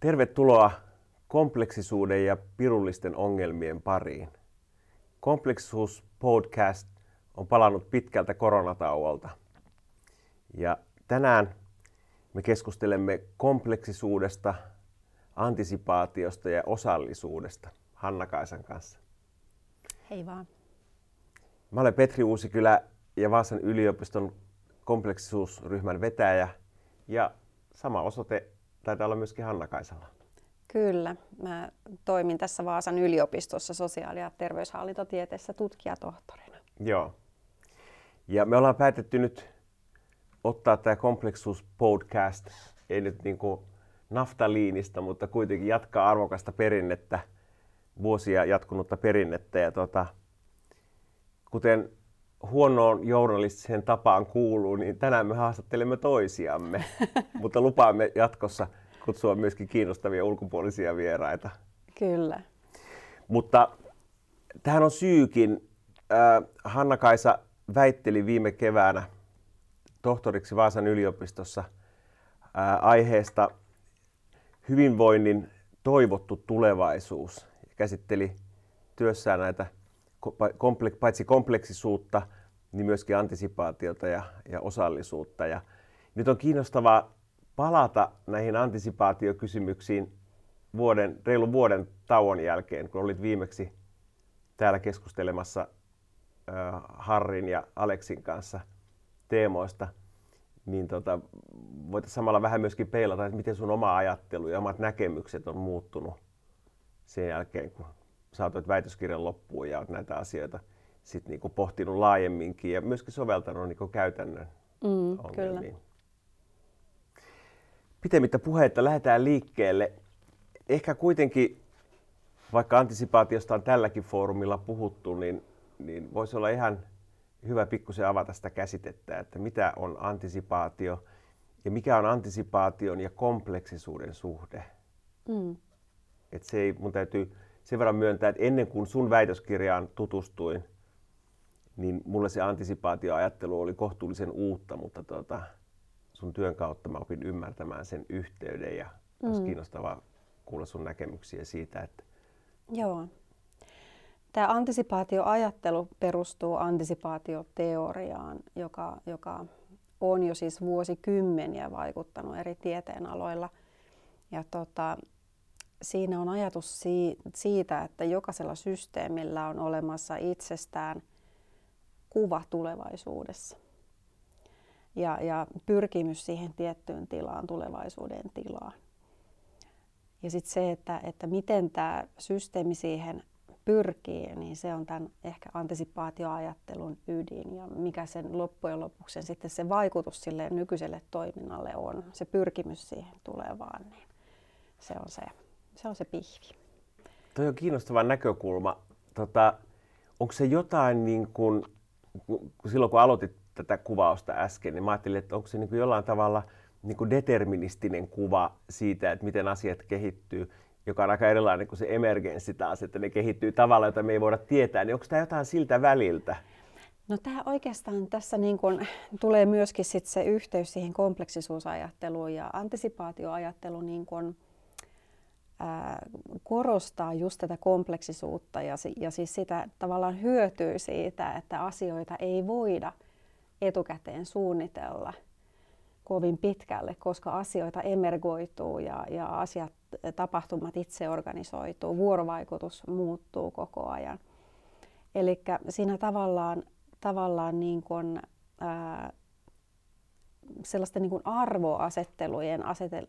Tervetuloa kompleksisuuden ja pirullisten ongelmien pariin. Kompleksisuus podcast on palannut pitkältä koronatauolta. Ja tänään me keskustelemme kompleksisuudesta, antisipaatiosta ja osallisuudesta Hanna Kaisan kanssa. Hei vaan. Mä olen Petri Uusikylä ja Vaasan yliopiston kompleksisuusryhmän vetäjä ja sama osoite taitaa olla myöskin Hanna Kaisalla. Kyllä. Mä toimin tässä Vaasan yliopistossa sosiaali- ja terveyshallintotieteessä tutkijatohtorina. Joo. Ja me ollaan päätetty nyt ottaa tämä kompleksuus podcast, ei nyt niin kuin naftaliinista, mutta kuitenkin jatkaa arvokasta perinnettä, vuosia jatkunutta perinnettä. Ja tota, kuten huonoon journalistiseen tapaan kuuluu, niin tänään me haastattelemme toisiamme, mutta lupaamme jatkossa kutsua myöskin kiinnostavia ulkopuolisia vieraita. Kyllä. Mutta tähän on syykin. Hanna-Kaisa väitteli viime keväänä tohtoriksi Vaasan yliopistossa aiheesta hyvinvoinnin toivottu tulevaisuus. Käsitteli työssään näitä paitsi kompleksisuutta, niin myöskin antisipaatiota ja, ja osallisuutta. Ja nyt on kiinnostavaa palata näihin antisipaatiokysymyksiin vuoden, reilun vuoden tauon jälkeen, kun olit viimeksi täällä keskustelemassa äh, Harrin ja Aleksin kanssa teemoista, niin tota, voitaisiin samalla vähän myöskin peilata, että miten sun oma ajattelu ja omat näkemykset on muuttunut sen jälkeen, kun saatoit väitöskirjan loppuun ja olet näitä asioita sit niinku pohtinut laajemminkin ja myöskin soveltanut niinku käytännön mm, ongelmiin. Kyllä. Pitemmittä puheita lähdetään liikkeelle. Ehkä kuitenkin, vaikka antisipaatiosta on tälläkin foorumilla puhuttu, niin, niin voisi olla ihan hyvä pikkusen avata sitä käsitettä, että mitä on antisipaatio ja mikä on antisipaation ja kompleksisuuden suhde. Mm. Et se ei, mun täytyy sen verran myöntää, että ennen kuin sun väitöskirjaan tutustuin, niin mulle se antisipaatioajattelu oli kohtuullisen uutta, mutta tuota, sun työn kautta mä opin ymmärtämään sen yhteyden ja mm. olisi kiinnostavaa kuulla sun näkemyksiä siitä. Että... Joo. Tämä antisipaatioajattelu perustuu antisipaatioteoriaan, joka, joka on jo siis vuosikymmeniä vaikuttanut eri tieteenaloilla. Ja tota, siinä on ajatus siitä, että jokaisella systeemillä on olemassa itsestään kuva tulevaisuudessa. Ja, ja pyrkimys siihen tiettyyn tilaan, tulevaisuuden tilaan. Ja sitten se, että, että miten tämä systeemi siihen pyrkii, niin se on tämän ehkä antisipaatioajattelun ydin ja mikä sen loppujen lopuksi sitten se vaikutus sille nykyiselle toiminnalle on, se pyrkimys siihen tulevaan, niin se on se se on se pihvi. Tuo on kiinnostava näkökulma. Tota, onko se jotain, niin kun, silloin kun aloitit tätä kuvausta äsken, niin mä ajattelin, että onko se niin jollain tavalla niin kuin deterministinen kuva siitä, että miten asiat kehittyy, joka on aika erilainen kuin se emergenssi taas, että ne kehittyy tavalla, jota me ei voida tietää, niin onko tämä jotain siltä väliltä? No tämä oikeastaan tässä niin kun tulee myöskin sit se yhteys siihen kompleksisuusajatteluun ja antisipaatioajatteluun niin kun, korostaa just tätä kompleksisuutta ja, ja siis sitä tavallaan hyötyy siitä, että asioita ei voida etukäteen suunnitella kovin pitkälle, koska asioita emergoituu ja, ja asiat, tapahtumat itse organisoituu, vuorovaikutus muuttuu koko ajan. Eli siinä tavallaan, tavallaan niin kuin, ää, sellaisten niin kuin arvoasettelujen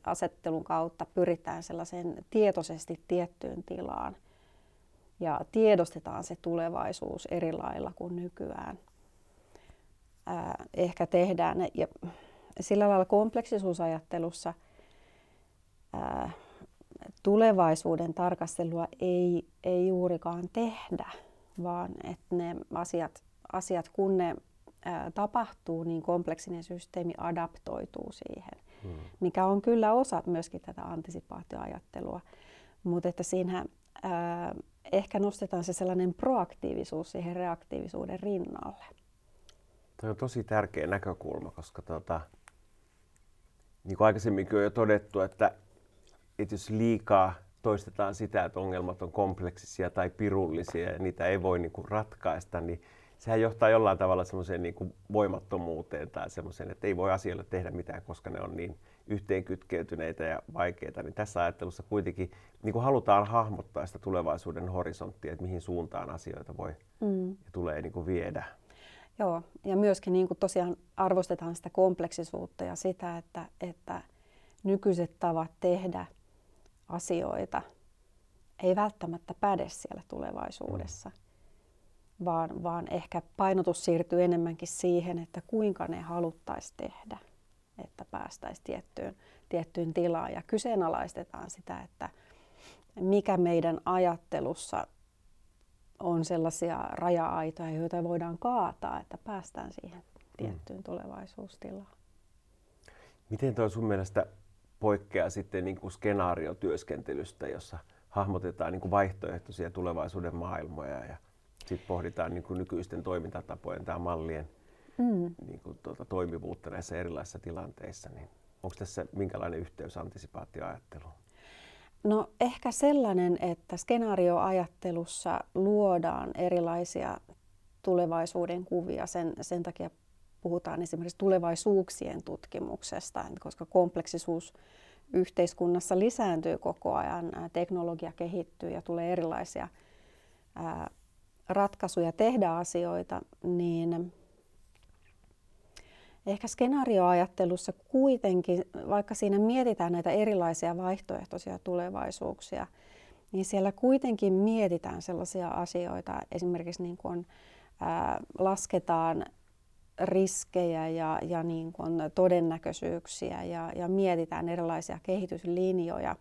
asettelun kautta pyritään sellaiseen tietoisesti tiettyyn tilaan ja tiedostetaan se tulevaisuus eri lailla kuin nykyään. Ää, ehkä tehdään ja sillä lailla kompleksisuusajattelussa ää, tulevaisuuden tarkastelua ei, ei juurikaan tehdä, vaan että ne asiat, asiat kun ne ää, tapahtuu, niin kompleksinen systeemi adaptoituu siihen, hmm. mikä on kyllä osa myöskin tätä antisipaatioajattelua. Mutta että siinä ää, ehkä nostetaan se sellainen proaktiivisuus siihen reaktiivisuuden rinnalle. Tuo on tosi tärkeä näkökulma, koska tuota, niin kuin aikaisemminkin on jo todettu, että että jos liikaa toistetaan sitä, että ongelmat on kompleksisia tai pirullisia ja niitä ei voi niin kuin ratkaista, niin sehän johtaa jollain tavalla semmoiseen niin kuin voimattomuuteen tai semmoiseen, että ei voi asioille tehdä mitään, koska ne on niin yhteenkytkeytyneitä ja vaikeita. Niin tässä ajattelussa kuitenkin niin kuin halutaan hahmottaa sitä tulevaisuuden horisonttia, että mihin suuntaan asioita voi mm. ja tulee niin kuin viedä. Joo, ja myöskin niin kuin tosiaan arvostetaan sitä kompleksisuutta ja sitä, että, että nykyiset tavat tehdä asioita ei välttämättä päde siellä tulevaisuudessa. Mm vaan, vaan ehkä painotus siirtyy enemmänkin siihen, että kuinka ne haluttaisiin tehdä, että päästäisiin tiettyyn, tiettyyn tilaan ja kyseenalaistetaan sitä, että mikä meidän ajattelussa on sellaisia raja-aitoja, joita voidaan kaataa, että päästään siihen tiettyyn mm. tulevaisuustilaan. Miten tuo sun mielestä poikkeaa sitten niin kuin skenaariotyöskentelystä, jossa hahmotetaan niin kuin vaihtoehtoisia tulevaisuuden maailmoja ja sitten pohditaan niin kuin nykyisten toimintatapojen tai mallien mm. niin kuin, tuota, toimivuutta näissä erilaisissa tilanteissa, niin onko tässä minkälainen yhteys antisipaatioajatteluun? No ehkä sellainen, että skenaarioajattelussa luodaan erilaisia tulevaisuuden kuvia. Sen, sen takia puhutaan esimerkiksi tulevaisuuksien tutkimuksesta, koska kompleksisuus yhteiskunnassa lisääntyy koko ajan, teknologia kehittyy ja tulee erilaisia ää, ratkaisuja tehdä asioita, niin ehkä skenaarioajattelussa kuitenkin, vaikka siinä mietitään näitä erilaisia vaihtoehtoisia tulevaisuuksia, niin siellä kuitenkin mietitään sellaisia asioita, esimerkiksi niin kuin, ää, lasketaan riskejä ja, ja niin kuin todennäköisyyksiä ja, ja mietitään erilaisia kehityslinjoja.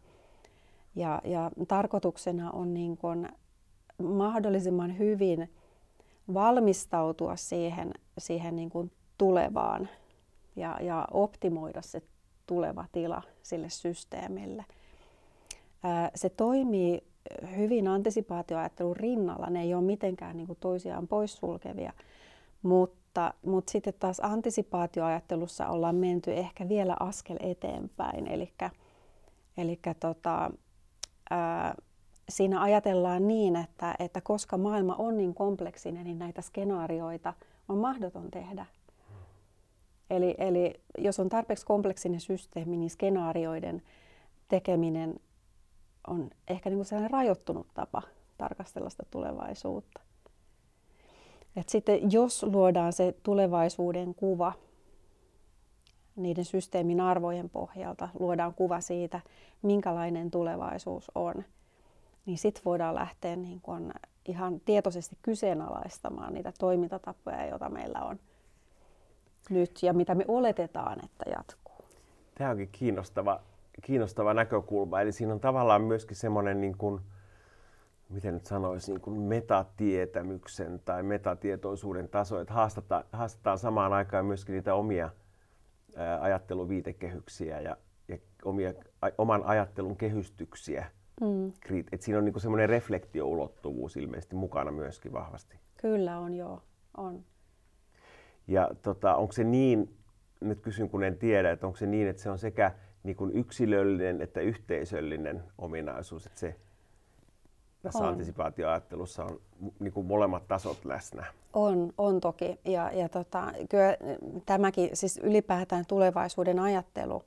Ja, ja tarkoituksena on niin kuin mahdollisimman hyvin valmistautua siihen, siihen niin kuin tulevaan ja, ja optimoida se tuleva tila sille systeemille. Se toimii hyvin antisipaatioajattelun rinnalla. Ne ei ole mitenkään niin kuin toisiaan poissulkevia, mutta, mutta sitten taas antisipaatioajattelussa ollaan menty ehkä vielä askel eteenpäin. Eli tota, ää, siinä ajatellaan niin, että, että koska maailma on niin kompleksinen, niin näitä skenaarioita on mahdoton tehdä. Eli, eli jos on tarpeeksi kompleksinen systeemi, niin skenaarioiden tekeminen on ehkä niin kuin sellainen rajoittunut tapa tarkastella sitä tulevaisuutta. Et sitten jos luodaan se tulevaisuuden kuva niiden systeemin arvojen pohjalta, luodaan kuva siitä, minkälainen tulevaisuus on – niin sitten voidaan lähteä niin kun ihan tietoisesti kyseenalaistamaan niitä toimintatapoja, joita meillä on nyt ja mitä me oletetaan, että jatkuu. Tämä onkin kiinnostava, kiinnostava näkökulma. Eli siinä on tavallaan myöskin semmoinen, niin kuin, miten nyt sanoisi, niin kuin metatietämyksen tai metatietoisuuden taso, että haastetaan, haastetaan samaan aikaan myöskin niitä omia ajatteluviitekehyksiä ja, ja omia, oman ajattelun kehystyksiä – Mm. Et siinä on niinku semmoinen reflektioulottuvuus ilmeisesti mukana myöskin vahvasti. Kyllä on, joo. On. Ja tota, onko se niin, nyt kysyn kun en tiedä, että onko se niin, että se on sekä niin kuin yksilöllinen että yhteisöllinen ominaisuus, että se tässä on. antisipaatioajattelussa on niin kuin molemmat tasot läsnä. On, on toki. Ja, ja tota, kyllä tämäkin, siis ylipäätään tulevaisuuden ajattelu,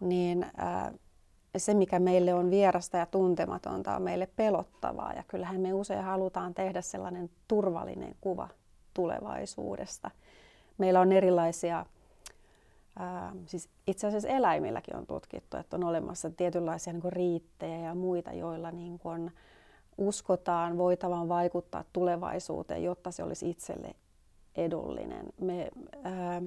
niin ää, se, mikä meille on vierasta ja tuntematonta, on meille pelottavaa. Ja kyllähän me usein halutaan tehdä sellainen turvallinen kuva tulevaisuudesta. Meillä on erilaisia, ää, siis itse asiassa eläimilläkin on tutkittu, että on olemassa tietynlaisia niin riittejä ja muita, joilla niin kuin uskotaan voitavan vaikuttaa tulevaisuuteen, jotta se olisi itselle edullinen. Me, ää,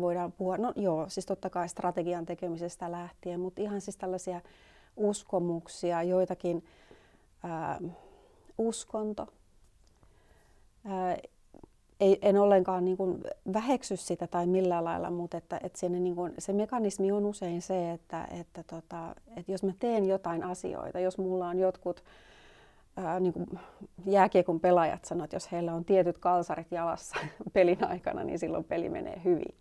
voidaan puhua, no joo, siis totta kai strategian tekemisestä lähtien, mutta ihan siis tällaisia uskomuksia, joitakin ää, uskonto. Ää, ei, en ollenkaan niin kuin väheksy sitä tai millään lailla, mutta että, että siinä niin kuin, se mekanismi on usein se, että, että, tota, että jos mä teen jotain asioita, jos mulla on jotkut ää, niin kuin jääkiekon pelaajat sanovat, että jos heillä on tietyt kalsarit jalassa pelin aikana, niin silloin peli menee hyvin.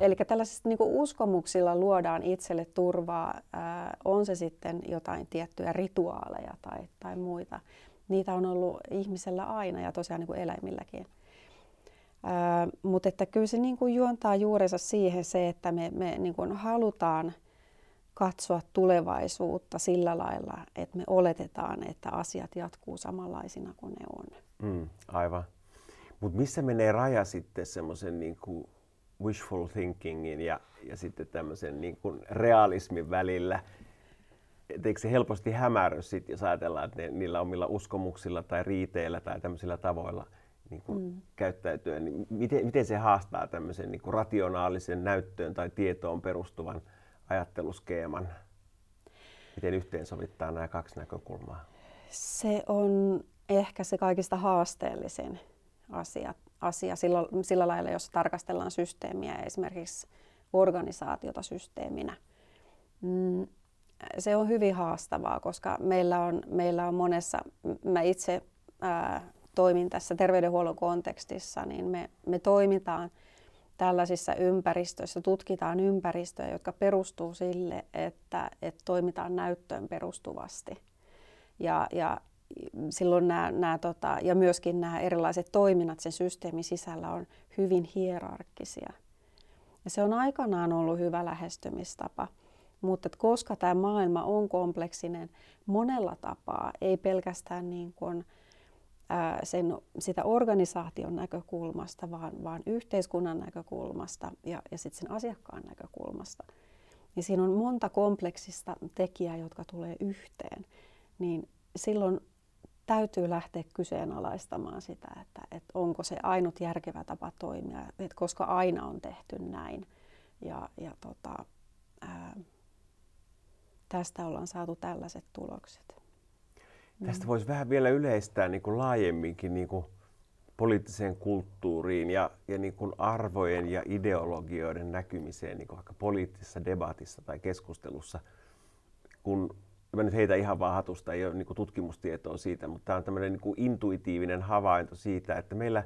Eli tällaisista niin uskomuksilla luodaan itselle turvaa, ää, on se sitten jotain tiettyjä rituaaleja tai, tai muita. Niitä on ollut ihmisellä aina ja tosiaan niin kuin eläimilläkin. Ää, mutta että kyllä se niin kuin juontaa juurensa siihen se, että me, me niin kuin halutaan katsoa tulevaisuutta sillä lailla, että me oletetaan, että asiat jatkuu samanlaisina kuin ne on. Mm, aivan. Mutta missä menee raja sitten semmoisen niin kuin wishful thinkingin ja, ja sitten tämmöisen niin kuin realismin välillä? Et eikö se helposti hämärry sit, jos ajatellaan, että ne, niillä omilla uskomuksilla tai riiteillä tai tämmöisillä tavoilla niin kuin mm. käyttäytyä, niin miten, miten se haastaa tämmöisen niin kuin rationaalisen näyttöön tai tietoon perustuvan ajatteluskeeman? Miten yhteensovittaa nämä kaksi näkökulmaa? Se on ehkä se kaikista haasteellisin asia, asia sillä, sillä lailla, jos tarkastellaan systeemiä, esimerkiksi organisaatiota systeeminä. Mm, se on hyvin haastavaa, koska meillä on, meillä on monessa, mä itse ää, toimin tässä terveydenhuollon kontekstissa, niin me, me toimitaan tällaisissa ympäristöissä, tutkitaan ympäristöjä, jotka perustuu sille, että, että toimitaan näyttöön perustuvasti. Ja, ja silloin nämä, nämä tota, ja myöskin nämä erilaiset toiminnat sen systeemin sisällä on hyvin hierarkkisia. Ja se on aikanaan ollut hyvä lähestymistapa, mutta koska tämä maailma on kompleksinen monella tapaa, ei pelkästään niin kuin, ää, sen, sitä organisaation näkökulmasta, vaan, vaan yhteiskunnan näkökulmasta ja, ja sitten sen asiakkaan näkökulmasta, niin siinä on monta kompleksista tekijää, jotka tulee yhteen, niin silloin täytyy lähteä kyseenalaistamaan sitä, että, että onko se ainut järkevä tapa toimia, että koska aina on tehty näin. Ja, ja tota, ää, tästä ollaan saatu tällaiset tulokset. Tästä voisi vähän vielä yleistää niin kuin laajemminkin niin kuin poliittiseen kulttuuriin ja, ja niin kuin arvojen ja ideologioiden näkymiseen niin kuin vaikka poliittisessa debatissa tai keskustelussa, kun mä nyt heitä ihan vaan hatusta, ei ole niin tutkimustietoa siitä, mutta tämä on tämmöinen niin intuitiivinen havainto siitä, että meillä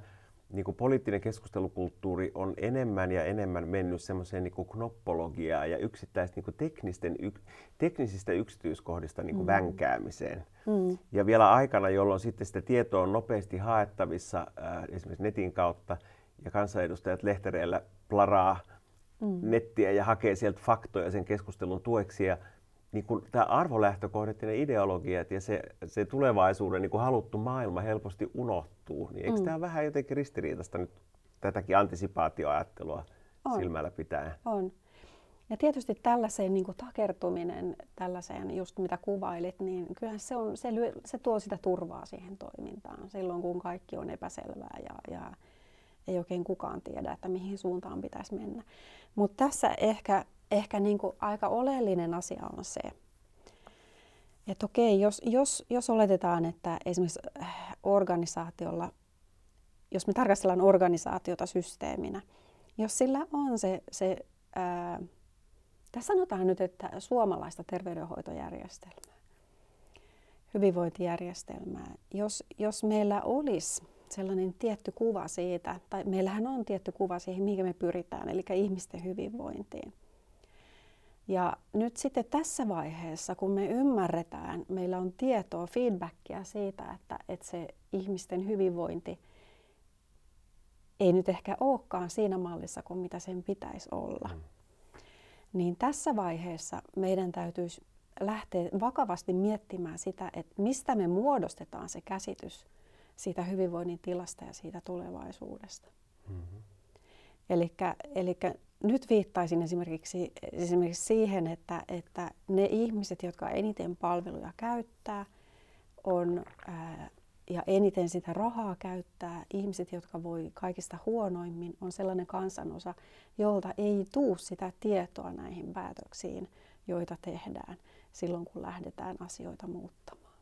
niin kuin poliittinen keskustelukulttuuri on enemmän ja enemmän mennyt semmoiseen niin knoppologiaan ja yksittäistä niin teknisten, yk, teknisistä yksityiskohdista niin kuin mm. vänkäämiseen. Mm. Ja vielä aikana, jolloin sitten sitä tietoa on nopeasti haettavissa äh, esimerkiksi netin kautta ja kansanedustajat lehtereillä plaraa mm. nettiä ja hakee sieltä faktoja sen keskustelun tueksi ja niin kun tämä ne ideologiat ja se, se tulevaisuuden niin haluttu maailma helposti unohtuu, niin eikö mm. tämä vähän jotenkin ristiriitaista nyt tätäkin antisipaatioajattelua on. silmällä pitää? On. Ja tietysti tällaiseen niin kuin takertuminen, tällaiseen just mitä kuvailit, niin kyllähän se, on, se, lyö, se tuo sitä turvaa siihen toimintaan silloin, kun kaikki on epäselvää ja, ja ei oikein kukaan tiedä, että mihin suuntaan pitäisi mennä. Mutta tässä ehkä ehkä niin kuin aika oleellinen asia on se, että okei, jos, jos, jos oletetaan, että esimerkiksi äh, organisaatiolla, jos me tarkastellaan organisaatiota systeeminä, jos sillä on se, se ää, tässä sanotaan nyt, että suomalaista terveydenhoitojärjestelmää, hyvinvointijärjestelmää, jos, jos meillä olisi sellainen tietty kuva siitä, tai meillähän on tietty kuva siihen, mihin me pyritään, eli ihmisten hyvinvointiin, ja nyt sitten tässä vaiheessa, kun me ymmärretään, meillä on tietoa, feedbackia siitä, että, että se ihmisten hyvinvointi ei nyt ehkä olekaan siinä mallissa kuin mitä sen pitäisi olla. Mm. Niin tässä vaiheessa meidän täytyisi lähteä vakavasti miettimään sitä, että mistä me muodostetaan se käsitys siitä hyvinvoinnin tilasta ja siitä tulevaisuudesta. Mm-hmm. Eli nyt viittaisin esimerkiksi, esimerkiksi siihen, että, että ne ihmiset, jotka eniten palveluja käyttää, on, ää, ja eniten sitä rahaa käyttää, ihmiset, jotka voi kaikista huonoimmin, on sellainen kansanosa, jolta ei tuu sitä tietoa näihin päätöksiin, joita tehdään silloin, kun lähdetään asioita muuttamaan.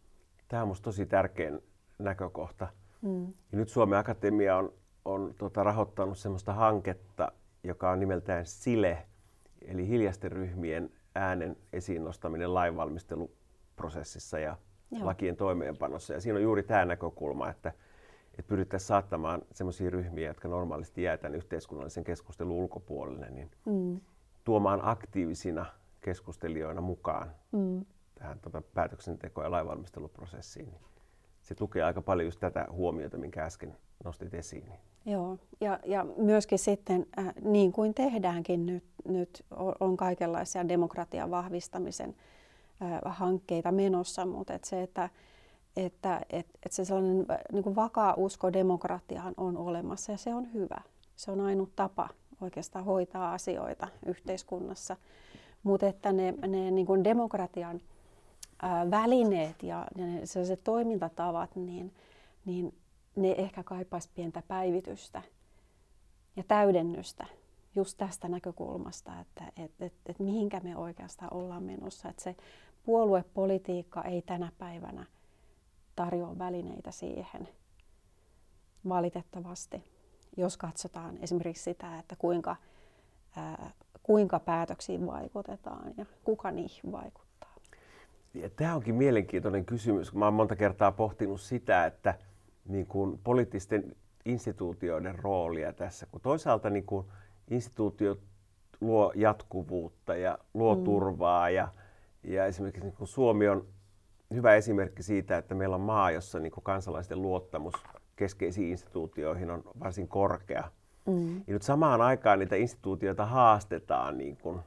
Tämä on minusta tosi tärkeä näkökohta. Mm. Ja nyt Suomen Akatemia on, on tota, rahoittanut sellaista hanketta, joka on nimeltään SILE, eli hiljaisten ryhmien äänen esiin nostaminen lainvalmisteluprosessissa ja Joo. lakien toimeenpanossa. Ja siinä on juuri tämä näkökulma, että, että pyrittäisiin saattamaan sellaisia ryhmiä, jotka normaalisti jää tämän yhteiskunnallisen keskustelun ulkopuolelle, niin mm. tuomaan aktiivisina keskustelijoina mukaan mm. tähän tota, päätöksenteko- ja lainvalmisteluprosessiin. Niin se tukee aika paljon just tätä huomiota, minkä äsken nostit esiin. Joo, ja, ja myöskin sitten, äh, niin kuin tehdäänkin nyt, nyt on kaikenlaisia demokratian vahvistamisen äh, hankkeita menossa, mutta et se, että että et, et se sellainen äh, niin kuin vakaa usko demokratiaan on olemassa ja se on hyvä. Se on ainut tapa oikeastaan hoitaa asioita yhteiskunnassa. Mutta että ne, ne niin kuin demokratian ää, välineet ja, ja ne sellaiset toimintatavat, niin, niin ne ehkä kaipaisi pientä päivitystä ja täydennystä just tästä näkökulmasta, että et, et, et mihinkä me oikeastaan ollaan menossa. Että se puoluepolitiikka ei tänä päivänä tarjoa välineitä siihen valitettavasti, jos katsotaan esimerkiksi sitä, että kuinka, ää, kuinka päätöksiin vaikutetaan ja kuka niihin vaikuttaa. Ja tämä onkin mielenkiintoinen kysymys, kun mä olen monta kertaa pohtinut sitä, että niin kuin poliittisten instituutioiden roolia tässä, kun toisaalta niin kuin instituutiot luo jatkuvuutta ja luo mm. turvaa ja, ja esimerkiksi niin kuin Suomi on hyvä esimerkki siitä, että meillä on maa, jossa niin kuin kansalaisten luottamus keskeisiin instituutioihin on varsin korkea. Mm. Ja nyt samaan aikaan niitä instituutioita haastetaan niin kuin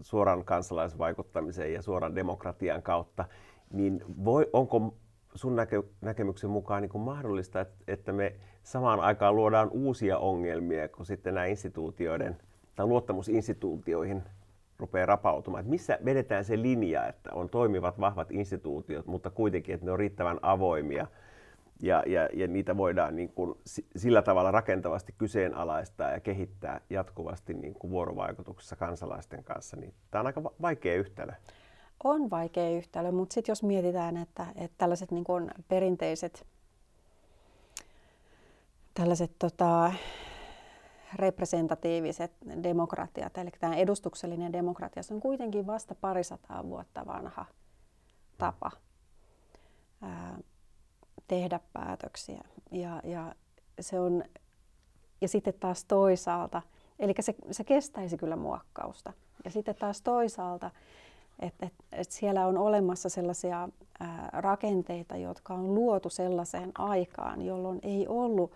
suoran kansalaisvaikuttamisen ja suoran demokratian kautta, niin voi, onko sun näke, näkemyksen mukaan niin mahdollista, että, että me samaan aikaan luodaan uusia ongelmia, kun sitten nämä instituutioiden tai luottamusinstituutioihin rupeaa rapautumaan. Että missä vedetään se linja, että on toimivat vahvat instituutiot, mutta kuitenkin, että ne on riittävän avoimia ja, ja, ja niitä voidaan niin kuin sillä tavalla rakentavasti kyseenalaistaa ja kehittää jatkuvasti niin kuin vuorovaikutuksessa kansalaisten kanssa. Niin tämä on aika vaikea yhtälö. On vaikea yhtälö, mutta sitten jos mietitään, että, että tällaiset niin kuin perinteiset tällaiset tota, representatiiviset demokratiat, eli tämä edustuksellinen demokratia, se on kuitenkin vasta parisataa vuotta vanha tapa ää, tehdä päätöksiä. Ja, ja, se on, ja sitten taas toisaalta, eli se, se kestäisi kyllä muokkausta. Ja sitten taas toisaalta, että et, et siellä on olemassa sellaisia ää, rakenteita, jotka on luotu sellaiseen aikaan, jolloin ei ollut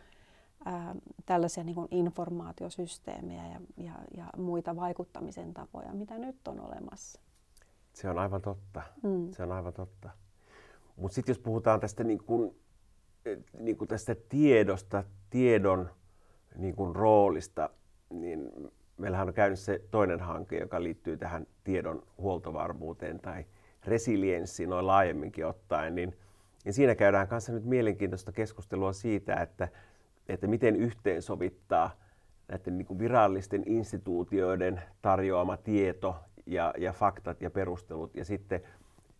ää, tällaisia niin kuin informaatiosysteemejä ja, ja, ja muita vaikuttamisen tapoja, mitä nyt on olemassa. Se on aivan totta. Mm. Se on aivan totta. Mutta sitten jos puhutaan tästä, niin kuin, niin kuin tästä tiedosta, tiedon niin kuin roolista, niin meillähän on käynyt se toinen hanke, joka liittyy tähän tiedon huoltovarmuuteen tai resilienssiin noin laajemminkin ottaen, niin, niin siinä käydään kanssa nyt mielenkiintoista keskustelua siitä, että että miten yhteensovittaa näiden niin kuin virallisten instituutioiden tarjoama tieto ja, ja faktat ja perustelut ja sitten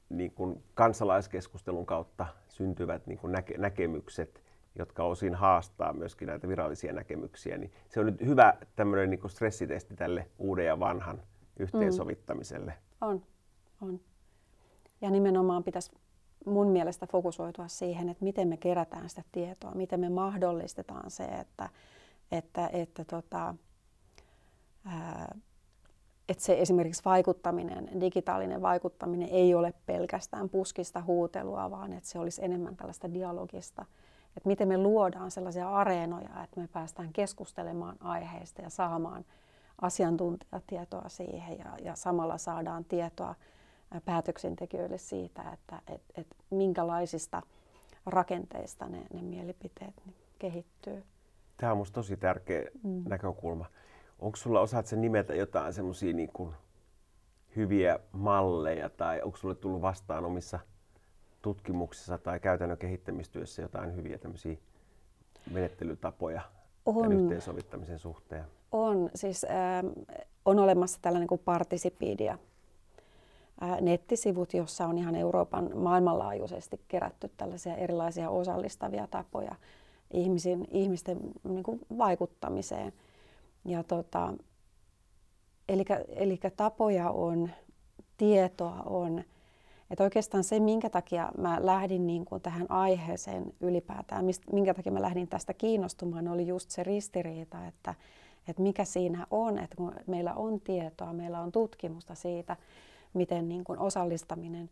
niin kuin kansalaiskeskustelun kautta syntyvät niin kuin näke, näkemykset, jotka osin haastaa myöskin näitä virallisia näkemyksiä. Niin se on nyt hyvä tämmöinen niin stressitesti tälle uuden ja vanhan yhteensovittamiselle. Mm. On, on. Ja nimenomaan pitäisi mun mielestä fokusoitua siihen, että miten me kerätään sitä tietoa, miten me mahdollistetaan se, että, että, että, tota, ää, että se esimerkiksi vaikuttaminen, digitaalinen vaikuttaminen ei ole pelkästään puskista huutelua, vaan että se olisi enemmän tällaista dialogista. Että miten me luodaan sellaisia areenoja, että me päästään keskustelemaan aiheista ja saamaan asiantuntijatietoa siihen ja, ja samalla saadaan tietoa päätöksentekijöille siitä, että et, et minkälaisista rakenteista ne, ne mielipiteet niin kehittyy. Tämä on minusta tosi tärkeä mm. näkökulma. Onko sulla, osaat sen nimetä jotain semmoisia niin hyviä malleja tai onko sulle tullut vastaan omissa tutkimuksissa tai käytännön kehittämistyössä jotain hyviä tämmöisiä menettelytapoja on. yhteensovittamisen suhteen? On. Siis äh, on olemassa tällainen kuin Participedia nettisivut, jossa on ihan Euroopan maailmanlaajuisesti kerätty tällaisia erilaisia osallistavia tapoja ihmisin, ihmisten niin kuin vaikuttamiseen. Ja tota, eli, eli tapoja on, tietoa on että oikeastaan se, minkä takia mä lähdin niin kuin tähän aiheeseen ylipäätään, mist, minkä takia mä lähdin tästä kiinnostumaan, oli just se ristiriita, että, että mikä siinä on, että kun meillä on tietoa, meillä on tutkimusta siitä, miten niin kuin osallistaminen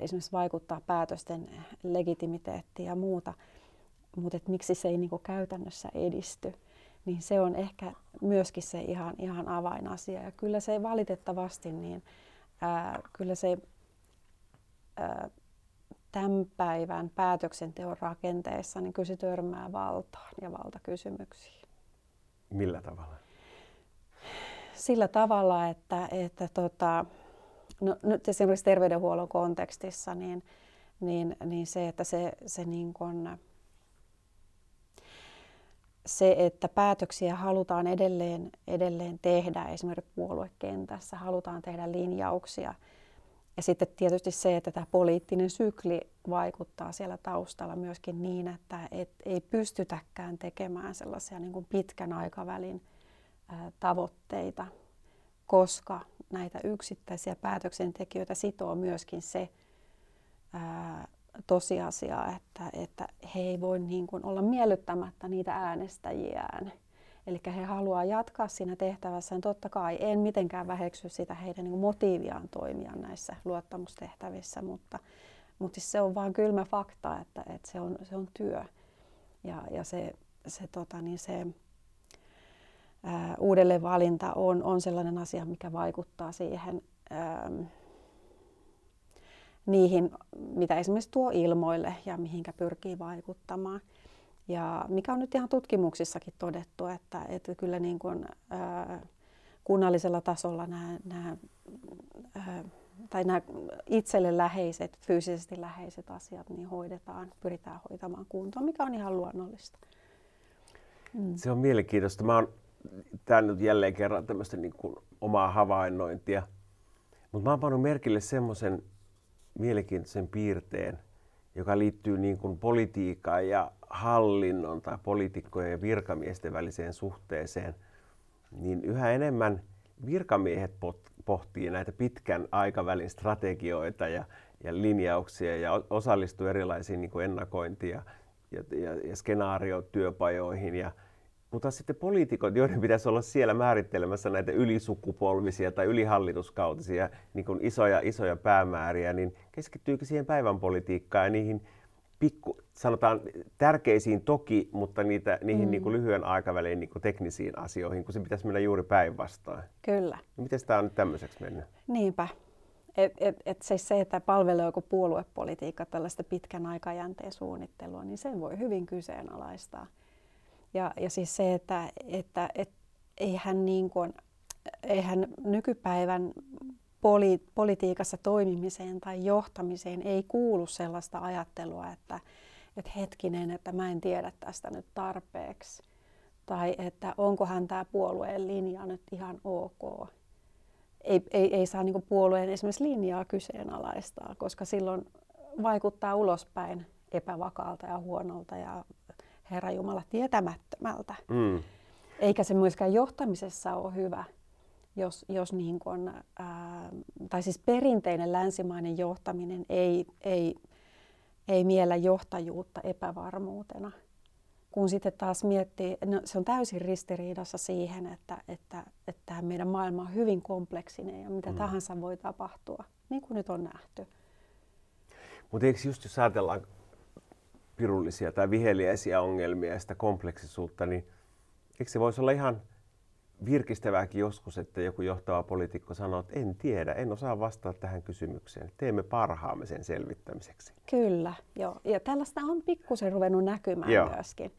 esimerkiksi vaikuttaa päätösten legitimiteettiin ja muuta, mutta miksi se ei niin kuin käytännössä edisty, niin se on ehkä myöskin se ihan, ihan avainasia. Ja kyllä se valitettavasti, niin ää, kyllä se tämän päivän päätöksenteon rakenteessa, niin kyllä se törmää valtaan ja valtakysymyksiin. Millä tavalla? Sillä tavalla, että, että tota, no, nyt esimerkiksi terveydenhuollon kontekstissa, niin, niin, niin se, että se, se niin kuin, se, että päätöksiä halutaan edelleen, edelleen tehdä esimerkiksi puoluekentässä, halutaan tehdä linjauksia. Ja sitten tietysti se, että tämä poliittinen sykli vaikuttaa siellä taustalla myöskin niin, että et ei pystytäkään tekemään sellaisia niin kuin pitkän aikavälin ää, tavoitteita, koska näitä yksittäisiä päätöksentekijöitä sitoo myöskin se ää, tosiasia, että, että he ei voi niin kuin olla miellyttämättä niitä äänestäjiään. Eli he haluaa jatkaa siinä tehtävässä. Totta kai en mitenkään väheksy sitä heidän niin motiiviaan toimia näissä luottamustehtävissä, mutta, mutta siis se on vain kylmä fakta, että, että se, on, se on työ. Ja, ja se, se, tota, niin se ää, uudelleenvalinta on, on sellainen asia, mikä vaikuttaa siihen ää, niihin, mitä esimerkiksi tuo ilmoille ja mihinkä pyrkii vaikuttamaan. Ja mikä on nyt ihan tutkimuksissakin todettu, että, että kyllä niin kuin, ää, kunnallisella tasolla nämä, nämä, ää, tai nämä itselle läheiset, fyysisesti läheiset asiat niin hoidetaan, pyritään hoitamaan kuntoon, mikä on ihan luonnollista. Mm. Se on mielenkiintoista. Mä oon tämä nyt jälleen kerran tämmöistä niin kuin omaa havainnointia. Mutta mä oon pannut merkille semmoisen mielenkiintoisen piirteen, joka liittyy niin kuin politiikan ja hallinnon tai poliitikkojen ja virkamiesten väliseen suhteeseen, niin yhä enemmän virkamiehet pohtii näitä pitkän aikavälin strategioita ja, ja linjauksia ja osallistuu erilaisiin niin kuin ennakointia ja, ja, ja skenaariotyöpajoihin ja mutta sitten poliitikot, joiden pitäisi olla siellä määrittelemässä näitä ylisukupolvisia tai ylihallituskautisia niin kuin isoja, isoja päämääriä, niin keskittyykö siihen päivän politiikkaan ja niihin pikku, sanotaan tärkeisiin toki, mutta niitä, niihin mm. niin kuin lyhyen aikavälin niin kuin teknisiin asioihin, kun se pitäisi mennä juuri päinvastoin. Kyllä. No miten tämä on nyt tämmöiseksi mennyt? Niinpä. Et, et, et siis se, että joku puoluepolitiikka tällaista pitkän aikajänteen suunnittelua, niin sen voi hyvin kyseenalaistaa. Ja, ja siis se, että, että et, eihän, niin kuin, eihän nykypäivän poli, politiikassa toimimiseen tai johtamiseen ei kuulu sellaista ajattelua, että, että hetkinen, että mä en tiedä tästä nyt tarpeeksi. Tai että onkohan tämä puolueen linja nyt ihan ok. Ei, ei, ei saa niin puolueen esimerkiksi linjaa kyseenalaistaa, koska silloin vaikuttaa ulospäin epävakaalta ja huonolta ja Herra Jumala tietämättömältä. Mm. Eikä se myöskään johtamisessa ole hyvä, jos, jos niin kuin, ää, tai siis perinteinen länsimainen johtaminen ei, ei, ei miellä johtajuutta epävarmuutena. Kun sitten taas miettii, no se on täysin ristiriidassa siihen, että, että, että tämä meidän maailma on hyvin kompleksinen ja mitä mm. tahansa voi tapahtua, niin kuin nyt on nähty. Mutta eikö just jos ajatellaan pirullisia tai viheliäisiä ongelmia ja sitä kompleksisuutta, niin eikö se voisi olla ihan virkistävääkin joskus, että joku johtava poliitikko sanoo, että en tiedä, en osaa vastata tähän kysymykseen. Teemme parhaamme sen selvittämiseksi. Kyllä, joo. Ja tällaista on pikkusen ruvennut näkymään joo. myöskin.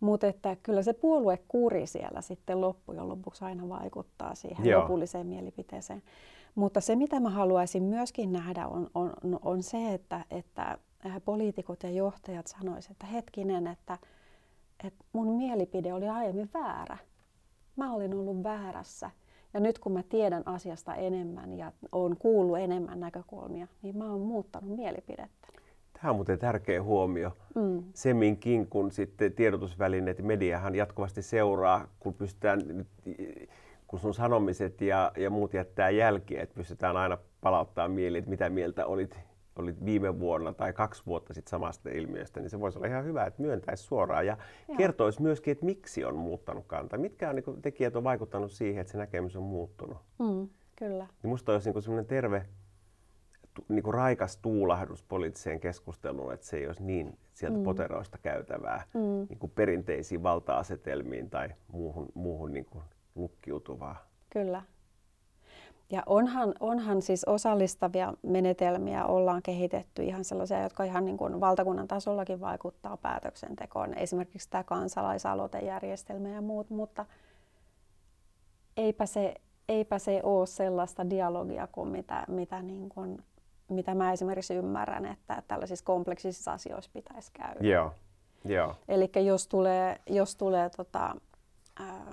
Mutta että kyllä se puoluekuri siellä sitten loppujen lopuksi aina vaikuttaa siihen joo. lopulliseen mielipiteeseen. Mutta se, mitä mä haluaisin myöskin nähdä, on, on, on se, että, että poliitikot ja johtajat sanoisivat, että hetkinen, että, että mun mielipide oli aiemmin väärä. Mä olin ollut väärässä. Ja nyt kun mä tiedän asiasta enemmän ja olen kuullut enemmän näkökulmia, niin mä oon muuttanut mielipidettä. Tämä on muuten tärkeä huomio. Mm. Semminkin, kun sitten tiedotusvälineet ja mediahan jatkuvasti seuraa, kun pystytään kun sun sanomiset ja, ja muut jättää jälkiä, että pystytään aina palauttaa mieli, että mitä mieltä olit, olit viime vuonna tai kaksi vuotta sitten samasta ilmiöstä, niin se voisi olla ihan hyvä, että myöntäisi suoraan ja Joo. kertoisi myöskin, että miksi on muuttanut kantaa. Mitkä on, niin tekijät on vaikuttanut siihen, että se näkemys on muuttunut. Mm, kyllä. Niin musta olisi niin semmoinen terve niin kuin raikas tuulahdus poliittiseen keskusteluun, että se ei olisi niin sieltä mm. poteroista käytävää mm. niin kuin perinteisiin valta-asetelmiin tai muuhun, muuhun niin kuin lukkiutuvaa. Kyllä. Ja onhan, onhan siis osallistavia menetelmiä ollaan kehitetty ihan sellaisia, jotka ihan niin kuin valtakunnan tasollakin vaikuttaa päätöksentekoon. Esimerkiksi tämä kansalaisaloitejärjestelmä ja muut, mutta eipä se, eipä se ole sellaista dialogia kuin mitä, mitä niin kuin mitä mä esimerkiksi ymmärrän, että tällaisissa kompleksisissa asioissa pitäisi käydä. Joo. Joo. Eli jos tulee, jos tulee tota, ää,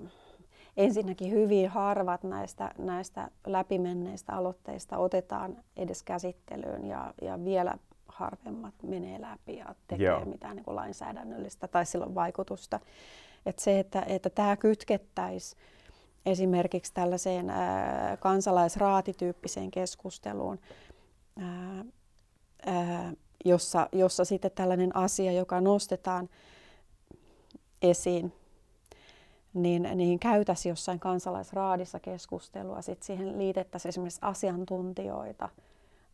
ensinnäkin hyvin harvat näistä, näistä läpimenneistä aloitteista otetaan edes käsittelyyn ja, ja vielä harvemmat menee läpi ja tekee Joo. mitään niin kuin lainsäädännöllistä tai sillä on vaikutusta. Et se, että, että tämä kytkettäisiin esimerkiksi tällaiseen ää, kansalaisraatityyppiseen keskusteluun, ää, ää, jossa, jossa sitten tällainen asia, joka nostetaan esiin, niin, niin käytäisiin jossain kansalaisraadissa keskustelua. Sitten siihen liitettäisiin esimerkiksi asiantuntijoita,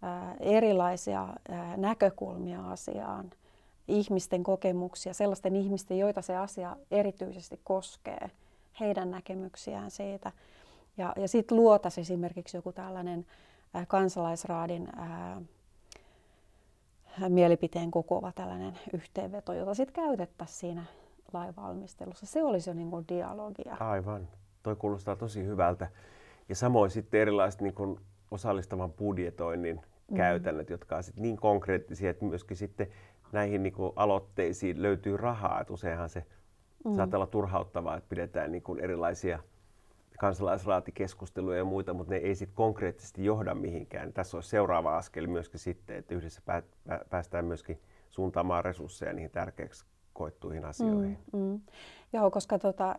ää, erilaisia ää, näkökulmia asiaan, ihmisten kokemuksia, sellaisten ihmisten, joita se asia erityisesti koskee, heidän näkemyksiään siitä. Ja, ja sitten luotaisiin esimerkiksi joku tällainen Äh, kansalaisraadin ää, mielipiteen kokoava tällainen yhteenveto, jota sitten käytettäisiin siinä lainvalmistelussa. Se olisi jo niin kuin dialogia. Aivan. Toi kuulostaa tosi hyvältä. Ja samoin sitten erilaiset niin kuin osallistavan budjetoinnin mm. käytännöt, jotka ovat niin konkreettisia, että myöskin sitten näihin niin kuin aloitteisiin löytyy rahaa. Et useinhan se mm. saattaa olla turhauttavaa, että pidetään niin kuin erilaisia kansalaisraatikeskusteluja ja muita, mutta ne ei sitten konkreettisesti johda mihinkään. Tässä olisi seuraava askel myöskin sitten, että yhdessä päästään myöskin suuntaamaan resursseja niihin tärkeäksi koettuihin asioihin. Mm, mm. Joo, koska tota,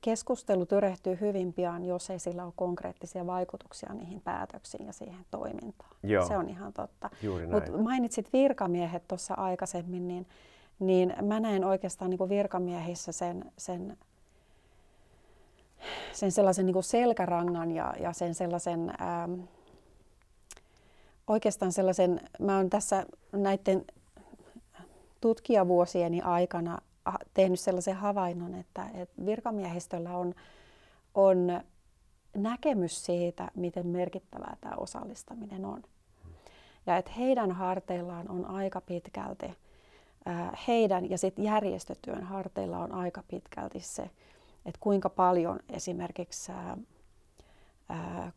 keskustelu tyrehtyy hyvin pian, jos ei sillä ole konkreettisia vaikutuksia niihin päätöksiin ja siihen toimintaan. Joo. Se on ihan totta. Mutta mainitsit virkamiehet tuossa aikaisemmin, niin, niin mä näen oikeastaan niin virkamiehissä sen, sen sen sellaisen niin kuin selkärangan ja, ja sen sellaisen ähm, oikeastaan sellaisen, mä oon tässä näiden tutkijavuosieni aikana tehnyt sellaisen havainnon, että, että virkamiehistöllä on, on näkemys siitä, miten merkittävää tämä osallistaminen on. Ja että heidän harteillaan on aika pitkälti, heidän ja sitten järjestötyön harteilla on aika pitkälti se, että kuinka paljon esimerkiksi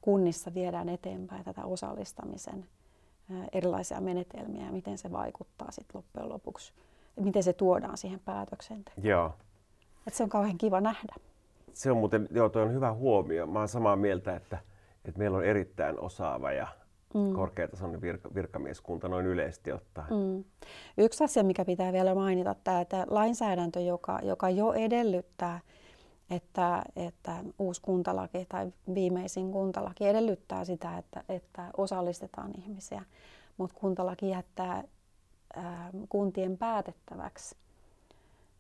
kunnissa viedään eteenpäin tätä osallistamisen erilaisia menetelmiä ja miten se vaikuttaa sitten loppujen lopuksi, ja miten se tuodaan siihen päätöksentekoon. Joo. Et se on kauhean kiva nähdä. Se on muuten, joo, toi on hyvä huomio. Mä oon samaa mieltä, että, että meillä on erittäin osaava ja mm. korkeatasoinen virka, virkamieskunta noin yleisesti ottaen. Mm. Yksi asia, mikä pitää vielä mainita, tämä, että lainsäädäntö, joka, joka jo edellyttää että, että uusi kuntalaki tai viimeisin kuntalaki edellyttää sitä, että, että osallistetaan ihmisiä, mutta kuntalaki jättää ää, kuntien päätettäväksi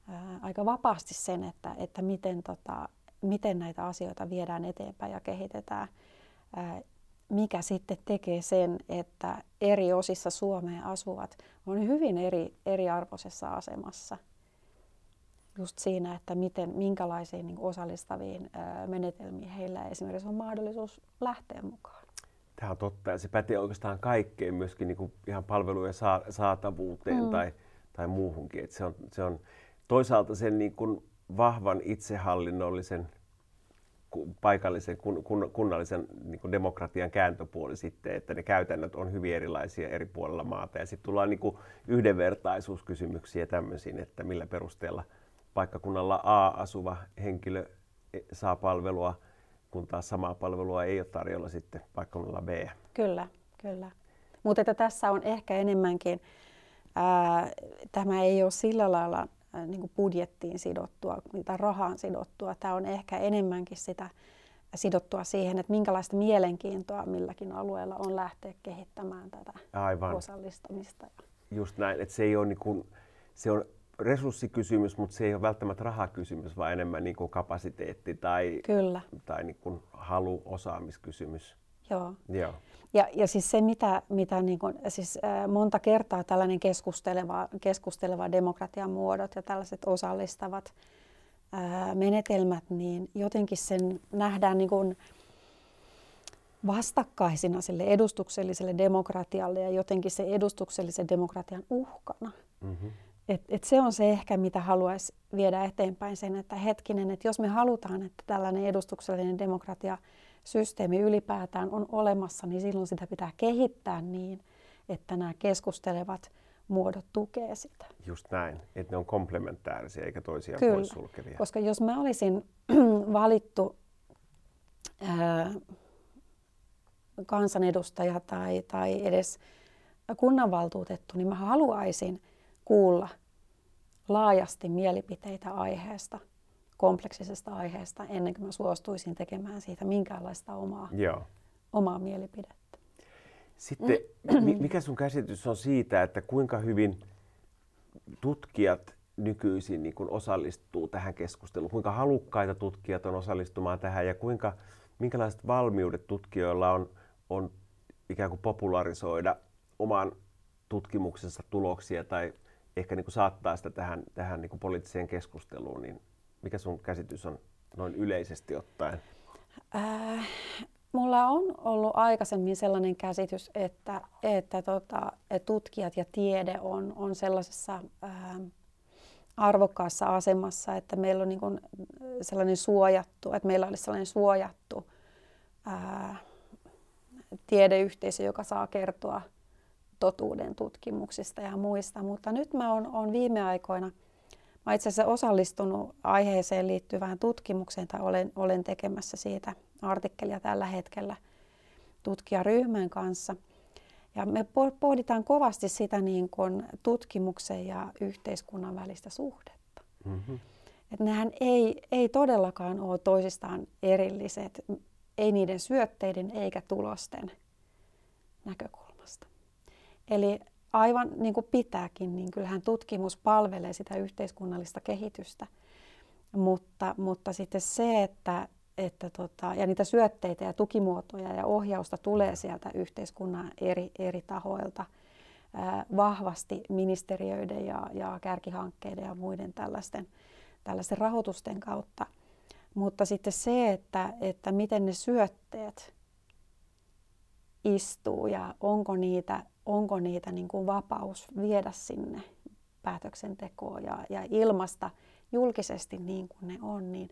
ää, aika vapaasti sen, että, että miten, tota, miten näitä asioita viedään eteenpäin ja kehitetään. Ää, mikä sitten tekee sen, että eri osissa Suomea asuvat on hyvin eri, eriarvoisessa asemassa – just siinä, että miten, minkälaisiin niin osallistaviin menetelmiin heillä esimerkiksi on mahdollisuus lähteä mukaan. Tämä on totta ja se pätee oikeastaan kaikkeen myöskin niin kuin ihan palvelujen saatavuuteen mm. tai, tai muuhunkin. Et se, on, se on toisaalta sen niin kuin vahvan itsehallinnollisen paikallisen kun, kun, kunnallisen niin kuin demokratian kääntöpuoli sitten, että ne käytännöt on hyvin erilaisia eri puolilla maata. Ja sitten tullaan niin kuin yhdenvertaisuuskysymyksiä tämmöisiin, että millä perusteella – paikkakunnalla A asuva henkilö e, saa palvelua, kun taas samaa palvelua ei ole tarjolla sitten paikkakunnalla B. Kyllä, kyllä. Mutta että tässä on ehkä enemmänkin, ää, tämä ei ole sillä lailla ää, niin budjettiin sidottua tai rahaan sidottua. Tämä on ehkä enemmänkin sitä sidottua siihen, että minkälaista mielenkiintoa milläkin alueella on lähteä kehittämään tätä Aivan. osallistamista. Just näin, että se ei ole niin kuin, se on resurssikysymys, mutta se ei ole välttämättä rahakysymys, vaan enemmän niin kuin kapasiteetti tai, Kyllä. tai niin kuin halu, osaamiskysymys. Joo. Joo. Ja, ja siis se, mitä, mitä niin kuin, siis, äh, monta kertaa tällainen keskusteleva, keskusteleva demokratian muodot ja tällaiset osallistavat äh, menetelmät, niin jotenkin sen nähdään niin kuin vastakkaisina sille edustukselliselle demokratialle ja jotenkin se edustuksellisen demokratian uhkana. Mm-hmm. Et, et se on se ehkä, mitä haluaisi viedä eteenpäin sen, että hetkinen, että jos me halutaan, että tällainen edustuksellinen demokratia systeemi ylipäätään on olemassa, niin silloin sitä pitää kehittää niin, että nämä keskustelevat muodot tukee sitä. Just näin, että ne on komplementäärisiä eikä toisiaan Kyllä, poissulkevia. koska jos mä olisin valittu ää, kansanedustaja tai, tai edes kunnanvaltuutettu, niin mä haluaisin kuulla laajasti mielipiteitä aiheesta – kompleksisesta aiheesta ennen kuin mä suostuisin tekemään siitä minkäänlaista omaa, Joo. omaa mielipidettä. Sitten mikä sun käsitys on siitä, että kuinka hyvin tutkijat nykyisin niin kuin osallistuu tähän keskusteluun? Kuinka halukkaita tutkijat on osallistumaan tähän ja kuinka, minkälaiset valmiudet tutkijoilla on, on ikään kuin popularisoida oman tutkimuksensa tuloksia tai ehkä niin kuin saattaa sitä tähän, tähän niin kuin poliittiseen keskusteluun, niin mikä sun käsitys on noin yleisesti ottaen? Äh, mulla on ollut aikaisemmin sellainen käsitys, että, että, tota, tutkijat ja tiede on, on sellaisessa äh, arvokkaassa asemassa, että meillä on niin kuin sellainen suojattu, että meillä olisi sellainen suojattu äh, tiedeyhteisö, joka saa kertoa totuuden tutkimuksista ja muista. Mutta nyt mä oon viime aikoina – Mä itse asiassa osallistunut aiheeseen liittyvään tutkimukseen tai olen, olen tekemässä siitä artikkelia tällä hetkellä tutkijaryhmän kanssa. Ja me pohditaan kovasti sitä niin kuin tutkimuksen ja yhteiskunnan välistä suhdetta. Mm-hmm. Et nehän ei, ei todellakaan ole toisistaan erilliset, ei niiden syötteiden eikä tulosten näkökulmasta. Eli aivan niin kuin pitääkin, niin kyllähän tutkimus palvelee sitä yhteiskunnallista kehitystä. Mutta, mutta sitten se, että, että tota, ja niitä syötteitä ja tukimuotoja ja ohjausta tulee sieltä yhteiskunnan eri, eri tahoilta vahvasti ministeriöiden ja, ja kärkihankkeiden ja muiden tällaisten, tällaisten rahoitusten kautta. Mutta sitten se, että, että miten ne syötteet istuu ja onko niitä onko niitä niin kuin vapaus viedä sinne päätöksentekoon ja, ja ilmasta julkisesti niin kuin ne on, niin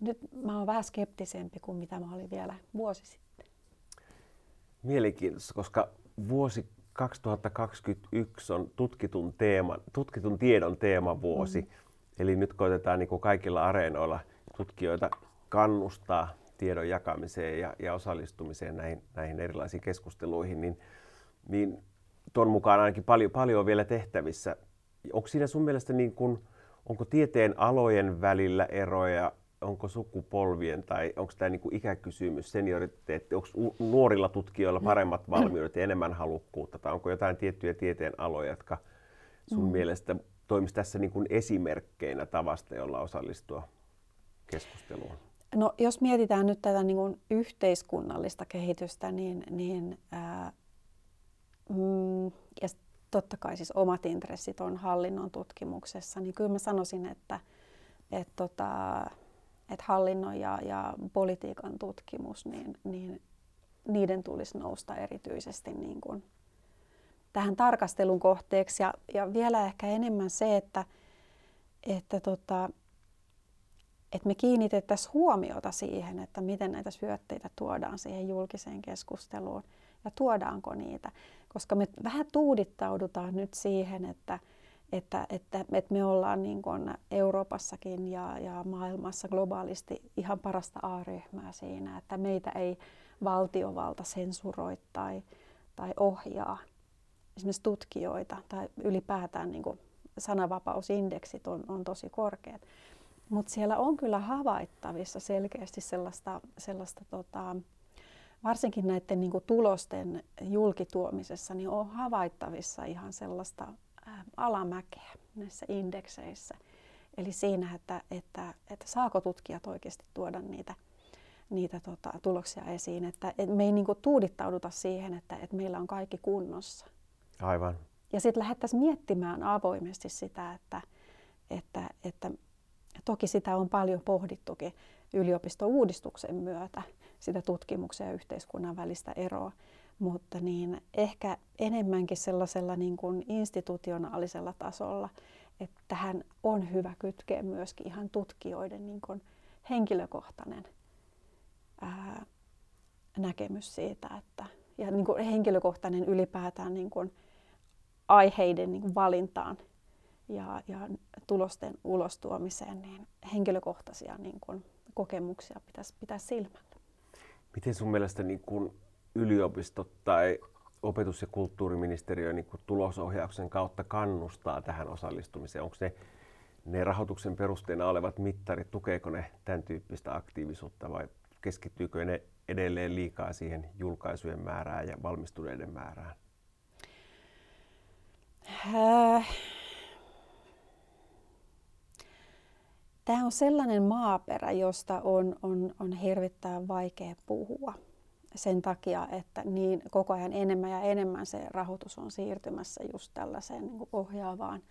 nyt mä oon vähän skeptisempi kuin mitä mä olin vielä vuosi sitten. Mielenkiintoista, koska vuosi 2021 on tutkitun, teema, tutkitun tiedon teemavuosi. Mm. Eli nyt koitetaan niin kuin kaikilla areenoilla tutkijoita kannustaa tiedon jakamiseen ja, ja osallistumiseen näihin, näihin erilaisiin keskusteluihin, niin niin tuon mukaan ainakin paljon, paljon on vielä tehtävissä. Onko siinä sun mielestä niin kuin, onko tieteen alojen välillä eroja, onko sukupolvien tai onko tämä niin kuin ikäkysymys, senioriteetti, onko nuorilla tutkijoilla paremmat valmiudet ja enemmän halukkuutta tai onko jotain tiettyjä tieteen aloja, jotka sun mm. mielestä toimisi tässä niin kuin esimerkkeinä tavasta, jolla osallistua keskusteluun? No, jos mietitään nyt tätä niin kuin yhteiskunnallista kehitystä, niin, niin ää, Mm, ja totta kai siis omat intressit on hallinnon tutkimuksessa, niin kyllä mä sanoisin, että, että, tota, että hallinnon ja, ja politiikan tutkimus, niin, niin niiden tulisi nousta erityisesti niin kuin tähän tarkastelun kohteeksi. Ja, ja vielä ehkä enemmän se, että, että, tota, että me kiinnitettäisiin huomiota siihen, että miten näitä syötteitä tuodaan siihen julkiseen keskusteluun ja tuodaanko niitä koska me vähän tuudittaudutaan nyt siihen, että, että, että, että me ollaan niin kuin Euroopassakin ja, ja maailmassa globaalisti ihan parasta A-ryhmää siinä, että meitä ei valtiovalta sensuroi tai, tai ohjaa esimerkiksi tutkijoita tai ylipäätään niin kuin sananvapausindeksit on, on tosi korkeat. Mutta siellä on kyllä havaittavissa selkeästi sellaista, sellaista tota, varsinkin näiden niin tulosten julkituomisessa, niin on havaittavissa ihan sellaista alamäkeä näissä indekseissä. Eli siinä, että, että, että saako tutkijat oikeasti tuoda niitä, niitä tota, tuloksia esiin. Että, et me ei niin tuudittauduta siihen, että, että meillä on kaikki kunnossa. Aivan. Ja sitten lähdettäisiin miettimään avoimesti sitä, että, että, että toki sitä on paljon pohdittukin yliopistouudistuksen myötä, sitä tutkimuksen ja yhteiskunnan välistä eroa, mutta niin ehkä enemmänkin sellaisella niin kuin institutionaalisella tasolla, että tähän on hyvä kytkeä myöskin ihan tutkijoiden niin kuin henkilökohtainen ää, näkemys siitä, että ja niin kuin henkilökohtainen ylipäätään niin kuin aiheiden niin kuin valintaan ja, ja tulosten ulostuomiseen, niin henkilökohtaisia niin kuin kokemuksia pitäisi pitää silmällä. Miten sun mielestä niin kuin yliopistot tai opetus- ja kulttuuriministeriö niin kuin tulosohjauksen kautta kannustaa tähän osallistumiseen? Onko ne, ne rahoituksen perusteena olevat mittarit, tukeeko ne tämän tyyppistä aktiivisuutta vai keskittyykö ne edelleen liikaa siihen julkaisujen määrään ja valmistuneiden määrään? Äh. Tämä on sellainen maaperä, josta on, on, on hirvittävän vaikea puhua sen takia, että niin koko ajan enemmän ja enemmän se rahoitus on siirtymässä just tällaiseen niin ohjaavaan,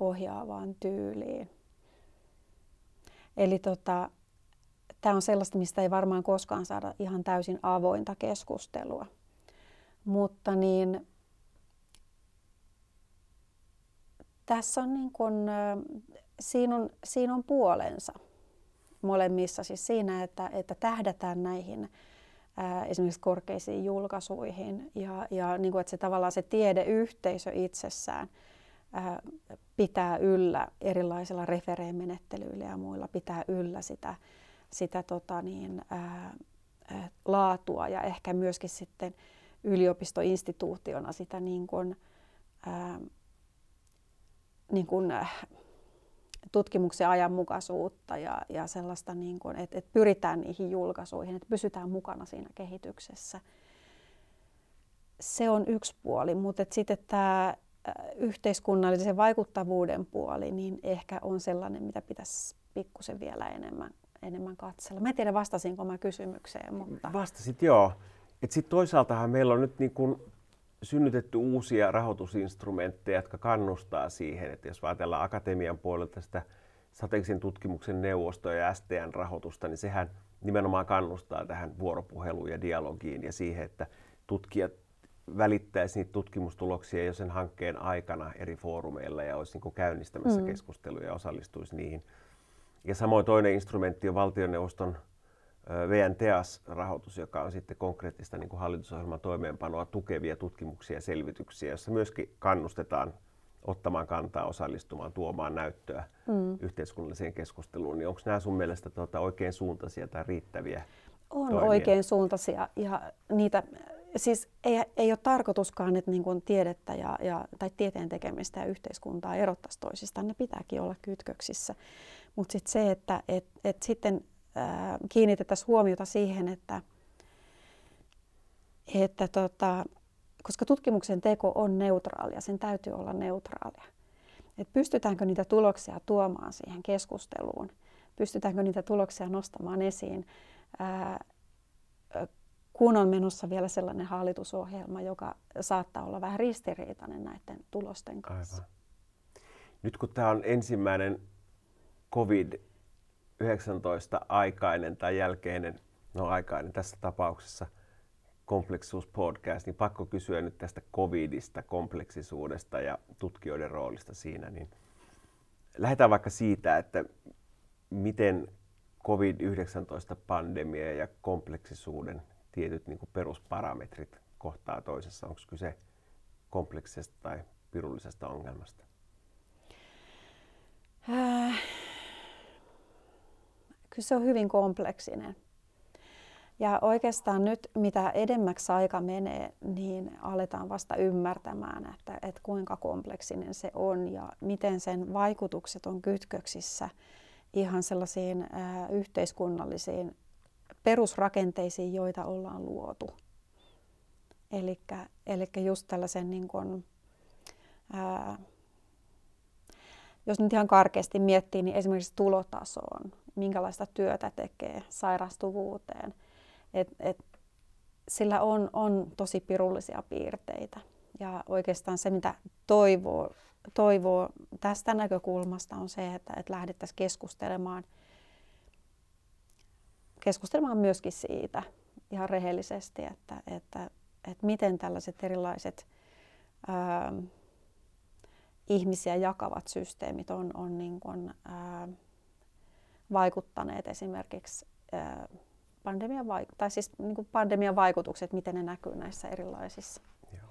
ohjaavaan tyyliin. Eli tota, tämä on sellaista, mistä ei varmaan koskaan saada ihan täysin avointa keskustelua. Mutta niin, tässä on niin kuin, siinä, on, siinä on puolensa molemmissa. Siis siinä, että, että tähdätään näihin ää, esimerkiksi korkeisiin julkaisuihin ja, ja niin kuin, että se tavallaan se tiedeyhteisö itsessään ää, pitää yllä erilaisilla refereemenettelyillä ja muilla pitää yllä sitä, sitä tota niin, ää, laatua ja ehkä myöskin sitten yliopistoinstituutiona sitä niin kuin, ää, niin kuin, äh, tutkimuksen ajanmukaisuutta ja, ja sellaista, niin kuin, että, että pyritään niihin julkaisuihin, että pysytään mukana siinä kehityksessä. Se on yksi puoli, mutta että sitten tämä yhteiskunnallisen vaikuttavuuden puoli, niin ehkä on sellainen, mitä pitäisi pikkusen vielä enemmän, enemmän katsella. Mä en tiedä, vastasinko mä kysymykseen, mutta... Vastasit joo. Sitten toisaaltahan meillä on nyt niin kun synnytetty uusia rahoitusinstrumentteja, jotka kannustaa siihen, että jos ajatellaan akatemian puolelta sitä strategisen tutkimuksen neuvostoa ja STN-rahoitusta, niin sehän nimenomaan kannustaa tähän vuoropuheluun ja dialogiin ja siihen, että tutkijat välittäisi niitä tutkimustuloksia jo sen hankkeen aikana eri foorumeilla ja olisi niin käynnistämässä mm. keskusteluja ja osallistuisi niihin. Ja samoin toinen instrumentti on valtioneuvoston VNTEAS-rahoitus, joka on sitten konkreettista niin kuin hallitusohjelman toimeenpanoa tukevia tutkimuksia ja selvityksiä, joissa myöskin kannustetaan ottamaan kantaa, osallistumaan, tuomaan näyttöä mm. yhteiskunnalliseen keskusteluun. Niin onko nämä sun mielestä tuota, oikein suuntaisia tai riittäviä On toimia? oikein suuntaisia ja niitä, siis ei, ei ole tarkoituskaan, että niin kuin tiedettä ja, ja, tai tieteen tekemistä ja yhteiskuntaa erottaisi toisistaan. Ne pitääkin olla kytköksissä. Mutta sitten se, että et, et sitten kiinnitettäisiin huomiota siihen, että, että tota, koska tutkimuksen teko on neutraalia, sen täytyy olla neutraalia. Et pystytäänkö niitä tuloksia tuomaan siihen keskusteluun? Pystytäänkö niitä tuloksia nostamaan esiin, ää, kun on menossa vielä sellainen hallitusohjelma, joka saattaa olla vähän ristiriitainen näiden tulosten kanssa? Aivan. Nyt kun tämä on ensimmäinen COVID 19-aikainen tai jälkeinen, no aikainen tässä tapauksessa, kompleksisuuspodcast, niin pakko kysyä nyt tästä covidista, kompleksisuudesta ja tutkijoiden roolista siinä. Niin lähdetään vaikka siitä, että miten COVID-19-pandemia ja kompleksisuuden tietyt niin perusparametrit kohtaa toisessa. Onko kyse kompleksisesta tai pirullisesta ongelmasta? Kyllä se on hyvin kompleksinen. Ja oikeastaan nyt, mitä edemmäksi aika menee, niin aletaan vasta ymmärtämään, että, että kuinka kompleksinen se on ja miten sen vaikutukset on kytköksissä ihan sellaisiin ää, yhteiskunnallisiin perusrakenteisiin, joita ollaan luotu. Eli just tällaisen, niin kuin, ää, jos nyt ihan karkeasti miettii, niin esimerkiksi tulotasoon, minkälaista työtä tekee sairastuvuuteen. Et, et, sillä on, on tosi pirullisia piirteitä. Ja oikeastaan se, mitä toivoo, toivoo tästä näkökulmasta on se, että, että lähdettäisiin keskustelemaan, keskustelemaan myöskin siitä ihan rehellisesti, että, että, että miten tällaiset erilaiset ää, ihmisiä jakavat systeemit on, on niin kuin, ää, vaikuttaneet esimerkiksi pandemian, vaik- tai siis niin kuin pandemian vaikutukset, miten ne näkyy näissä erilaisissa Joo.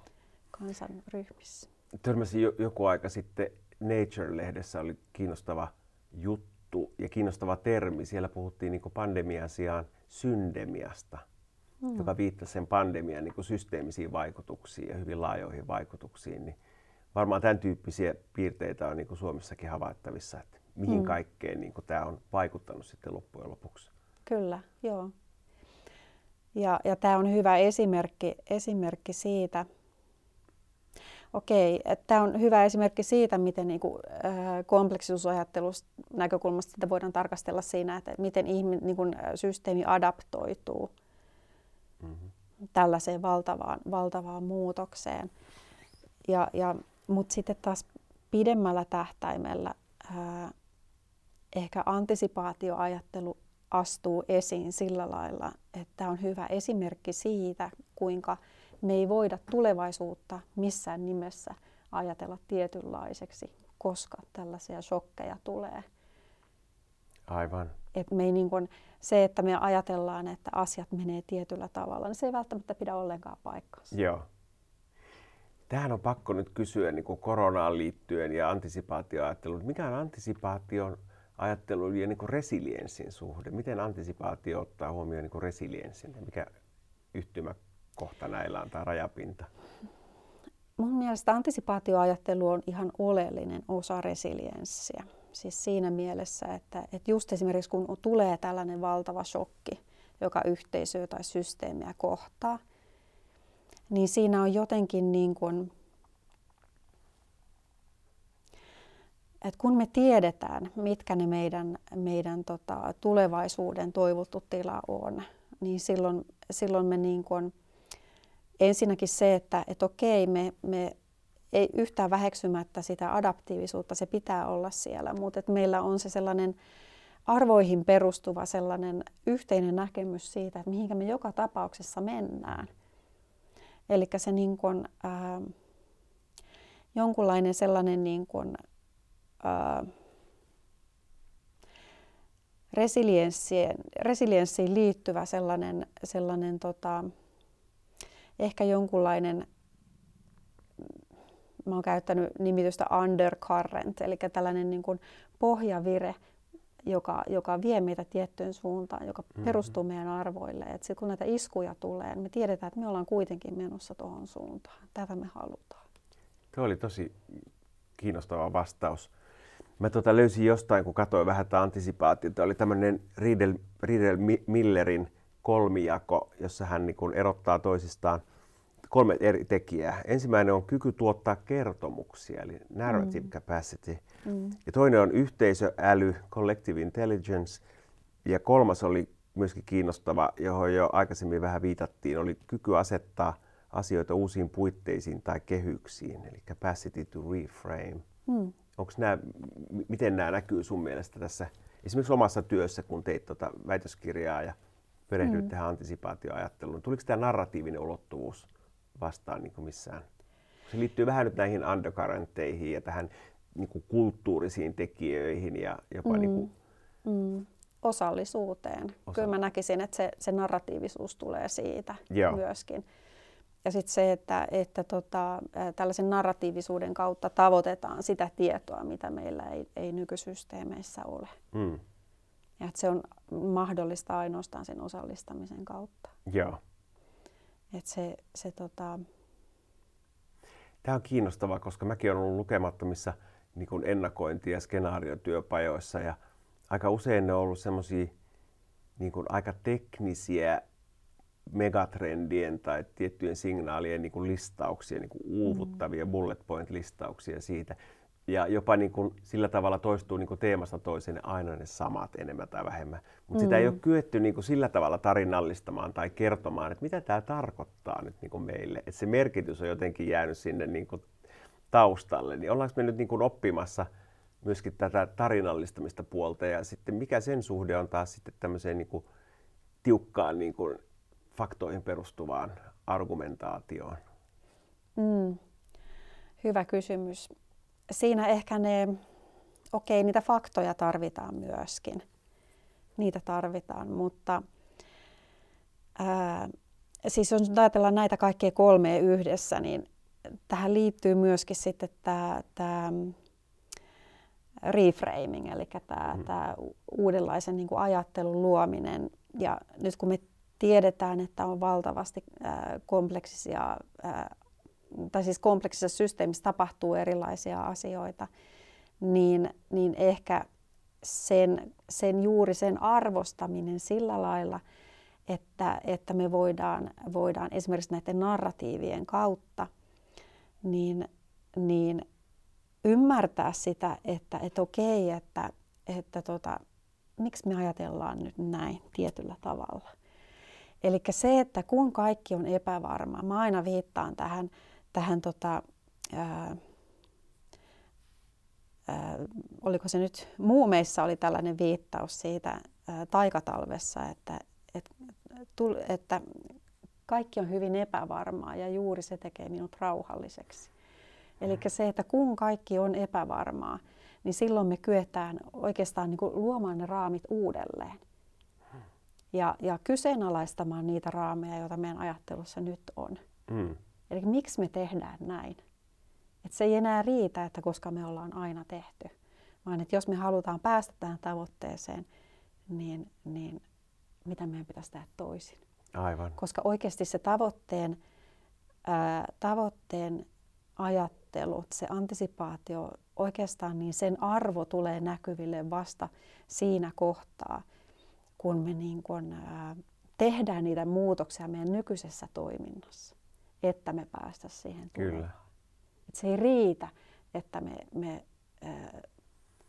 kansanryhmissä. Törmäsin jo, joku aika sitten Nature-lehdessä oli kiinnostava juttu ja kiinnostava termi. Siellä puhuttiin niin pandemian sijaan syndemiasta, hmm. joka viittasi sen pandemian niin systeemisiin vaikutuksiin ja hyvin laajoihin vaikutuksiin. Niin varmaan tämän tyyppisiä piirteitä on niin Suomessakin havaittavissa, että mihin hmm. kaikkeen niin kuin tämä on vaikuttanut sitten loppujen lopuksi. Kyllä, joo. Ja, ja tämä on hyvä esimerkki, esimerkki siitä, okei, tämä on hyvä esimerkki siitä, miten niin kuin, äh, kompleksisuusajattelusta näkökulmasta sitä voidaan tarkastella siinä, että miten ihmin, niin kuin, systeemi adaptoituu mm-hmm. tällaiseen valtavaan, valtavaan muutokseen. Ja, ja, Mutta sitten taas pidemmällä tähtäimellä äh, ehkä antisipaatioajattelu astuu esiin sillä lailla, että on hyvä esimerkki siitä, kuinka me ei voida tulevaisuutta missään nimessä ajatella tietynlaiseksi, koska tällaisia shokkeja tulee. Aivan. Et me ei niin kun, se, että me ajatellaan, että asiat menee tietyllä tavalla, niin se ei välttämättä pidä ollenkaan paikkaansa. Joo. Tähän on pakko nyt kysyä niin koronaan liittyen ja antisipaatioajatteluun. Mikä on antisipaation ajattelun ja niin kuin resilienssin suhde? Miten antisipaatio ottaa huomioon niin kuin resilienssin? Mikä yhtymäkohta näillä on tai rajapinta? Mun mielestä antisipaatioajattelu on ihan oleellinen osa resilienssiä. Siis siinä mielessä, että, että just esimerkiksi kun tulee tällainen valtava shokki, joka yhteisöä tai systeemiä kohtaa, niin siinä on jotenkin niin kuin, että kun me tiedetään, mitkä ne meidän, meidän tota, tulevaisuuden toivottu tila on, niin silloin, silloin me niin kuin, ensinnäkin se, että et okei, me, me ei yhtään väheksymättä sitä adaptiivisuutta, se pitää olla siellä, mutta että meillä on se sellainen arvoihin perustuva sellainen yhteinen näkemys siitä, että mihinkä me joka tapauksessa mennään. Eli se niin kuin, ää, jonkunlainen sellainen niin kuin, resilienssiin, resilienssiin liittyvä sellainen, sellainen tota, ehkä jonkunlainen, mä oon käyttänyt nimitystä undercurrent, eli tällainen niin kuin pohjavire, joka, joka vie meitä tiettyyn suuntaan, joka mm-hmm. perustuu meidän arvoille. Et sit kun näitä iskuja tulee, niin me tiedetään, että me ollaan kuitenkin menossa tuohon suuntaan. Tätä me halutaan. Tuo oli tosi kiinnostava vastaus. Mä tota löysin jostain, kun katsoin vähän tätä antisipaatiota, oli tämmöinen Riedel, Riedel Millerin kolmijako, jossa hän niin kuin erottaa toisistaan kolme eri tekijää. Ensimmäinen on kyky tuottaa kertomuksia, eli narrative mm. capacity. Mm. Ja toinen on yhteisöäly, collective intelligence. Ja kolmas oli myöskin kiinnostava, johon jo aikaisemmin vähän viitattiin, oli kyky asettaa asioita uusiin puitteisiin tai kehyksiin, eli capacity to reframe. Mm onko nämä, miten nämä näkyy sun mielestä tässä esimerkiksi omassa työssä, kun teit tuota väitöskirjaa ja perehdyit mm. tähän antisipaatioajatteluun. Tuliko tämä narratiivinen ulottuvuus vastaan niin kuin missään? Se liittyy vähän nyt näihin undercurrentteihin ja tähän niin kuin kulttuurisiin tekijöihin ja jopa mm. niin kuin... mm. osallisuuteen. Osa... Kyllä mä näkisin, että se, se narratiivisuus tulee siitä Joo. myöskin. Ja sitten se, että, että tota, tällaisen narratiivisuuden kautta tavoitetaan sitä tietoa, mitä meillä ei, ei nykysysteemeissä ole. Mm. Ja että se on mahdollista ainoastaan sen osallistamisen kautta. Joo. Et se, se, tota... Tämä on kiinnostavaa, koska mäkin olen ollut lukemattomissa niin kuin ennakointi- ja skenaariotyöpajoissa ja aika usein ne on ollut semmoisia niin aika teknisiä megatrendien tai tiettyjen signaalien niin kuin listauksia, niin kuin uuvuttavia mm. bullet point-listauksia siitä. Ja jopa niin kuin sillä tavalla toistuu niin kuin teemasta toiseen aina ne samat enemmän tai vähemmän. Mutta mm. sitä ei ole kyetty niin kuin sillä tavalla tarinallistamaan tai kertomaan, että mitä tämä tarkoittaa nyt niin kuin meille. Että se merkitys on jotenkin jäänyt sinne niin kuin taustalle. Niin ollaanko me nyt niin kuin oppimassa myöskin tätä tarinallistamista puolta ja sitten mikä sen suhde on taas sitten tämmöiseen niin kuin tiukkaan niin kuin faktoihin perustuvaan argumentaatioon? Mm. Hyvä kysymys. Siinä ehkä ne, okei, okay, niitä faktoja tarvitaan myöskin. Niitä tarvitaan, mutta ää, siis jos ajatellaan näitä kaikkia kolmea yhdessä, niin tähän liittyy myöskin sitten tämä, tämä reframing, eli tämä, mm. tämä uudenlaisen niin kuin ajattelun luominen. Ja nyt kun me tiedetään, että on valtavasti kompleksisia, tai siis kompleksisessa systeemissä tapahtuu erilaisia asioita, niin, niin ehkä sen, sen juuri sen arvostaminen sillä lailla, että, että me voidaan, voidaan esimerkiksi näiden narratiivien kautta niin, niin ymmärtää sitä, että, että okei, että, että tota, miksi me ajatellaan nyt näin tietyllä tavalla. Eli se, että kun kaikki on epävarmaa, mä aina viittaan tähän, tähän tota, ää, ää, oliko se nyt, muumeissa oli tällainen viittaus siitä ää, taikatalvessa, että, et, tull, että kaikki on hyvin epävarmaa ja juuri se tekee minut rauhalliseksi. Eli se, että kun kaikki on epävarmaa, niin silloin me kyetään oikeastaan niin kuin luomaan ne raamit uudelleen ja, ja kyseenalaistamaan niitä raameja, joita meidän ajattelussa nyt on. Mm. Eli miksi me tehdään näin? Et se ei enää riitä, että koska me ollaan aina tehty, vaan että jos me halutaan päästä tähän tavoitteeseen, niin, niin mitä meidän pitäisi tehdä toisin. Aivan. Koska oikeasti se tavoitteen, ää, tavoitteen ajattelu, se antisipaatio, oikeastaan niin sen arvo tulee näkyville vasta siinä kohtaa, kun me niin kun, ää, tehdään niitä muutoksia meidän nykyisessä toiminnassa, että me päästä siihen Kyllä. Et se ei riitä, että me, me ää,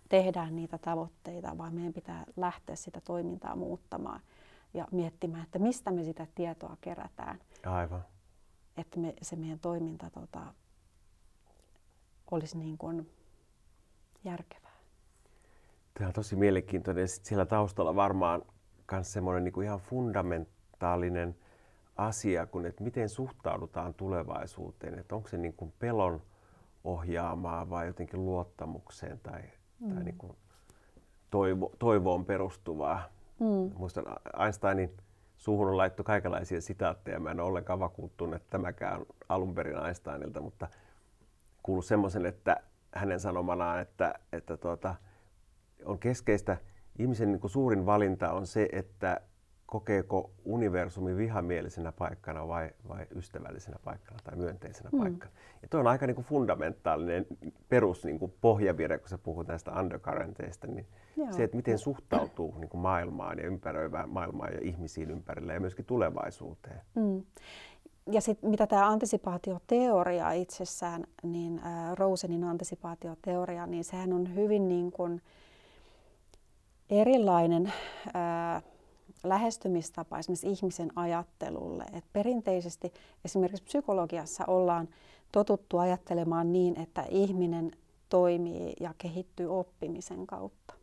tehdään niitä tavoitteita, vaan meidän pitää lähteä sitä toimintaa muuttamaan ja miettimään, että mistä me sitä tietoa kerätään. Aivan. Että me, se meidän toiminta tota, olisi niin kuin järkevää. Tämä on tosi mielenkiintoinen. Sitten siellä taustalla varmaan myös semmoinen niin kuin ihan fundamentaalinen asia, kun että miten suhtaudutaan tulevaisuuteen. Että onko se niin kuin pelon ohjaamaa vai jotenkin luottamukseen tai, mm. tai niin kuin toivo, toivoon perustuvaa. Mm. Muistan Einsteinin suuhun on laittu kaikenlaisia sitaatteja. Mä en ole ollenkaan vakuuttunut, että tämäkään alun perin Einsteinilta, mutta kuullut semmoisen, että hänen sanomanaan, että, että tuota, on keskeistä – ihmisen niin suurin valinta on se, että kokeeko universumi vihamielisenä paikkana vai, vai ystävällisenä paikkana tai myönteisenä mm. paikkana. Ja tuo on aika niin kuin fundamentaalinen perus niin kuin pohjavire, kun sä puhut näistä undercurrenteista, niin Joo. se, että miten suhtautuu niin kuin maailmaan ja ympäröivään maailmaan ja ihmisiin ympärillä ja myöskin tulevaisuuteen. Mm. Ja sitten mitä tämä antisipaatioteoria itsessään, niin äh, Rosenin antisipaatioteoria, niin sehän on hyvin niin kuin, äh, erilainen ää, lähestymistapa esimerkiksi ihmisen ajattelulle. Et perinteisesti esimerkiksi psykologiassa ollaan totuttu ajattelemaan niin, että ihminen toimii ja kehittyy oppimisen kautta.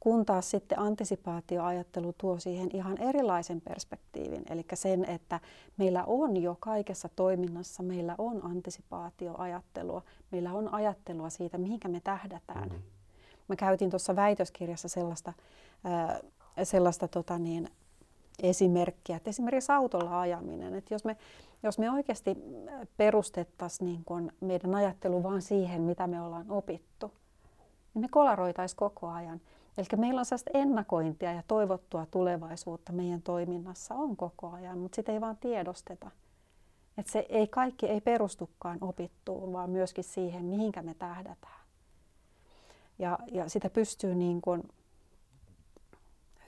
Kun taas sitten antisipaatioajattelu tuo siihen ihan erilaisen perspektiivin, eli sen, että meillä on jo kaikessa toiminnassa, meillä on antisipaatioajattelua, meillä on ajattelua siitä, mihinkä me tähdätään. Mm-hmm Mä käytin tuossa väitöskirjassa sellaista, ää, sellaista tota niin, esimerkkiä, että esimerkiksi autolla ajaminen, että jos me, jos me oikeasti perustettaisiin niin kun meidän ajattelu vaan siihen, mitä me ollaan opittu, niin me kolaroitaisiin koko ajan. Eli meillä on sellaista ennakointia ja toivottua tulevaisuutta meidän toiminnassa on koko ajan, mutta sitä ei vaan tiedosteta. Että se ei kaikki ei perustukaan opittuun, vaan myöskin siihen, mihinkä me tähdätään. Ja, ja sitä pystyy niin kuin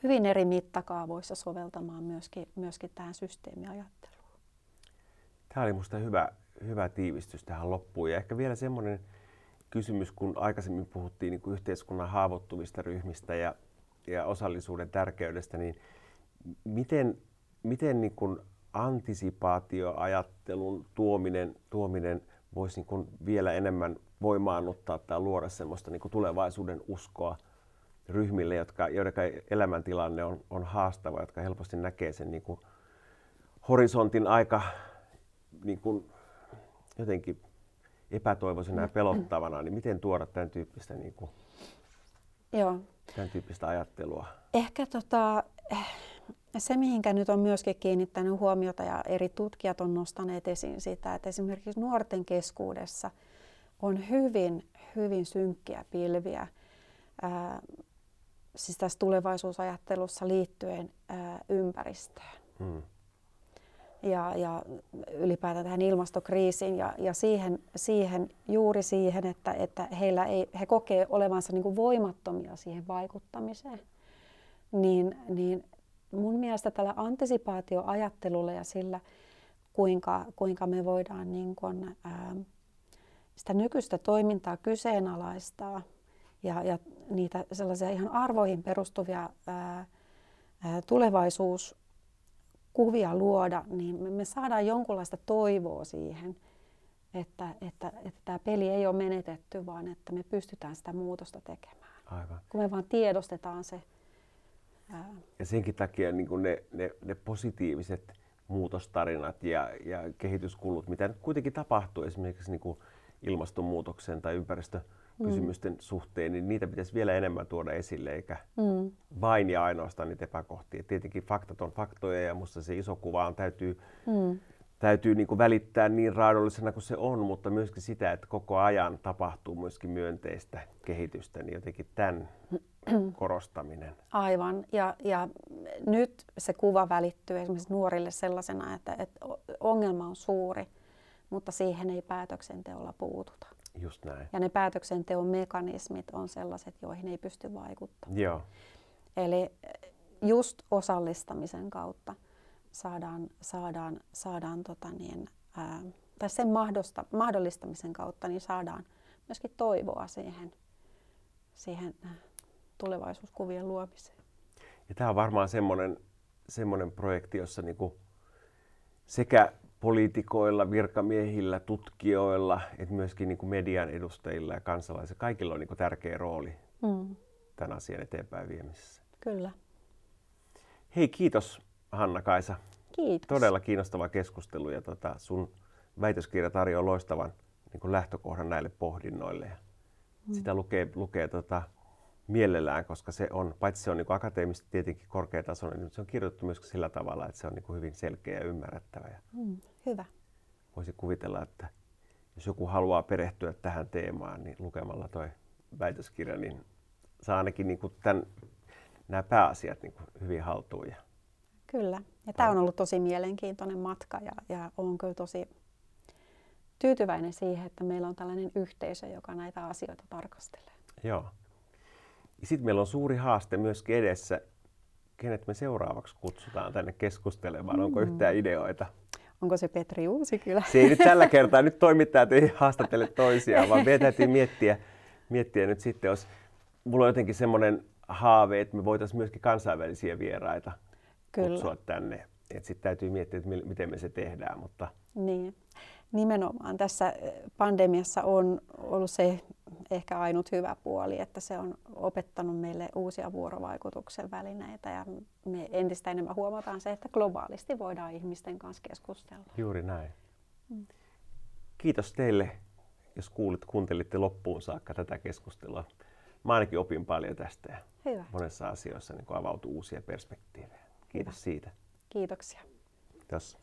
hyvin eri mittakaavoissa soveltamaan myöskin, myöskin tähän systeemiajatteluun. Tämä oli minusta hyvä, hyvä tiivistys tähän loppuun. Ja ehkä vielä semmoinen kysymys, kun aikaisemmin puhuttiin niin kuin yhteiskunnan haavoittuvista ryhmistä ja, ja osallisuuden tärkeydestä, niin miten, miten niin kuin antisipaatioajattelun tuominen, tuominen voisi niin kuin vielä enemmän voimaannuttaa tai luoda semmoista niin kuin tulevaisuuden uskoa ryhmille, jotka, joiden elämäntilanne on, on haastava, jotka helposti näkee sen niin kuin horisontin aika niin kuin jotenkin epätoivoisena ja pelottavana, niin miten tuoda tämän tyyppistä, niin kuin, Joo. Tämän tyyppistä ajattelua? Ehkä tota, se, mihinkä nyt on myöskin kiinnittänyt huomiota ja eri tutkijat on nostaneet esiin sitä, että esimerkiksi nuorten keskuudessa on hyvin, hyvin synkkiä pilviä ää, siis tässä tulevaisuusajattelussa liittyen ää, ympäristöön. Hmm ja, ja ylipäätään tähän ilmastokriisiin ja, ja siihen, siihen, juuri siihen, että, että heillä ei, he kokee olevansa niin voimattomia siihen vaikuttamiseen. Niin, niin mun mielestä tällä antisipaatioajattelulla ja sillä, kuinka, kuinka me voidaan niin kuin, ää, sitä nykyistä toimintaa kyseenalaistaa ja, ja niitä sellaisia ihan arvoihin perustuvia ää, ää, tulevaisuus kuvia luoda, niin me saadaan jonkunlaista toivoa siihen, että, että, että tämä peli ei ole menetetty, vaan että me pystytään sitä muutosta tekemään. Aivan. Kun me vaan tiedostetaan se. Ää... Ja senkin takia niin ne, ne, ne positiiviset muutostarinat ja, ja kehityskulut, mitä nyt kuitenkin tapahtuu esimerkiksi niin kuin ilmastonmuutoksen tai ympäristö kysymysten mm. suhteen, niin niitä pitäisi vielä enemmän tuoda esille, eikä mm. vain ja ainoastaan niitä epäkohtia. Tietenkin faktat on faktoja ja minusta se iso kuva on, täytyy, mm. täytyy niin kuin välittää niin raadollisena kuin se on, mutta myöskin sitä, että koko ajan tapahtuu myöskin myönteistä kehitystä, niin jotenkin tämän korostaminen. Aivan. Ja, ja nyt se kuva välittyy esimerkiksi nuorille sellaisena, että, että ongelma on suuri, mutta siihen ei päätöksenteolla puututa. Just näin. Ja ne päätöksenteon mekanismit on sellaiset, joihin ei pysty vaikuttamaan. Joo. Eli eh, just osallistamisen kautta saadaan, saadaan, saadaan tota niin, ää, tai sen mahdosta, mahdollistamisen kautta niin saadaan myöskin toivoa siihen, siihen tulevaisuuskuvien luomiseen. Ja tämä on varmaan semmoinen, semmoinen projekti, jossa niinku sekä poliitikoilla, virkamiehillä, tutkijoilla, että myöskin niin kuin median edustajilla ja kansalaisilla. Kaikilla on niin kuin tärkeä rooli mm. tämän asian eteenpäin viemisessä. Kyllä. Hei, kiitos Hanna-Kaisa. Kiitos. Todella kiinnostava keskustelu ja tota, sun väitöskirja tarjoaa loistavan niin kuin lähtökohdan näille pohdinnoille. Ja mm. Sitä lukee, lukee tota, mielellään, koska se on, paitsi se on niin akateemisesti tietenkin korkeatasoinen, niin se on kirjoitettu myös sillä tavalla, että se on niin hyvin selkeä ja ymmärrettävä. Mm, hyvä. Voisi kuvitella, että jos joku haluaa perehtyä tähän teemaan, niin lukemalla tuo väitöskirja, niin saa ainakin niin kuin tämän, nämä pääasiat niin kuin hyvin haltuun. Kyllä. Ja tämä on ollut tosi mielenkiintoinen matka ja, ja olen kyllä tosi tyytyväinen siihen, että meillä on tällainen yhteisö, joka näitä asioita tarkastelee. Joo. Sitten meillä on suuri haaste myöskin edessä. Kenet me seuraavaksi kutsutaan tänne keskustelemaan? Onko mm. yhtään ideoita? Onko se Petri Uusikylä? Se ei nyt tällä kertaa, nyt toimittajat ei haastattele toisiaan, vaan meidän täytyy miettiä, miettiä nyt sitten, jos mulla on jotenkin semmoinen haave, että me voitaisiin myöskin kansainvälisiä vieraita Kyllä. kutsua tänne. Sitten täytyy miettiä, että miten me se tehdään. Mutta... Niin nimenomaan tässä eh, pandemiassa on ollut se ehkä ainut hyvä puoli, että se on opettanut meille uusia vuorovaikutuksen välineitä ja me entistä enemmän huomataan se, että globaalisti voidaan ihmisten kanssa keskustella. Juuri näin. Mm. Kiitos teille, jos kuulit, kuuntelitte loppuun saakka tätä keskustelua. Mä ainakin opin paljon tästä ja Hyvä. monessa asioissa niin avautuu uusia perspektiivejä. Kiitos Hyvä. siitä. Kiitoksia. Kiitos.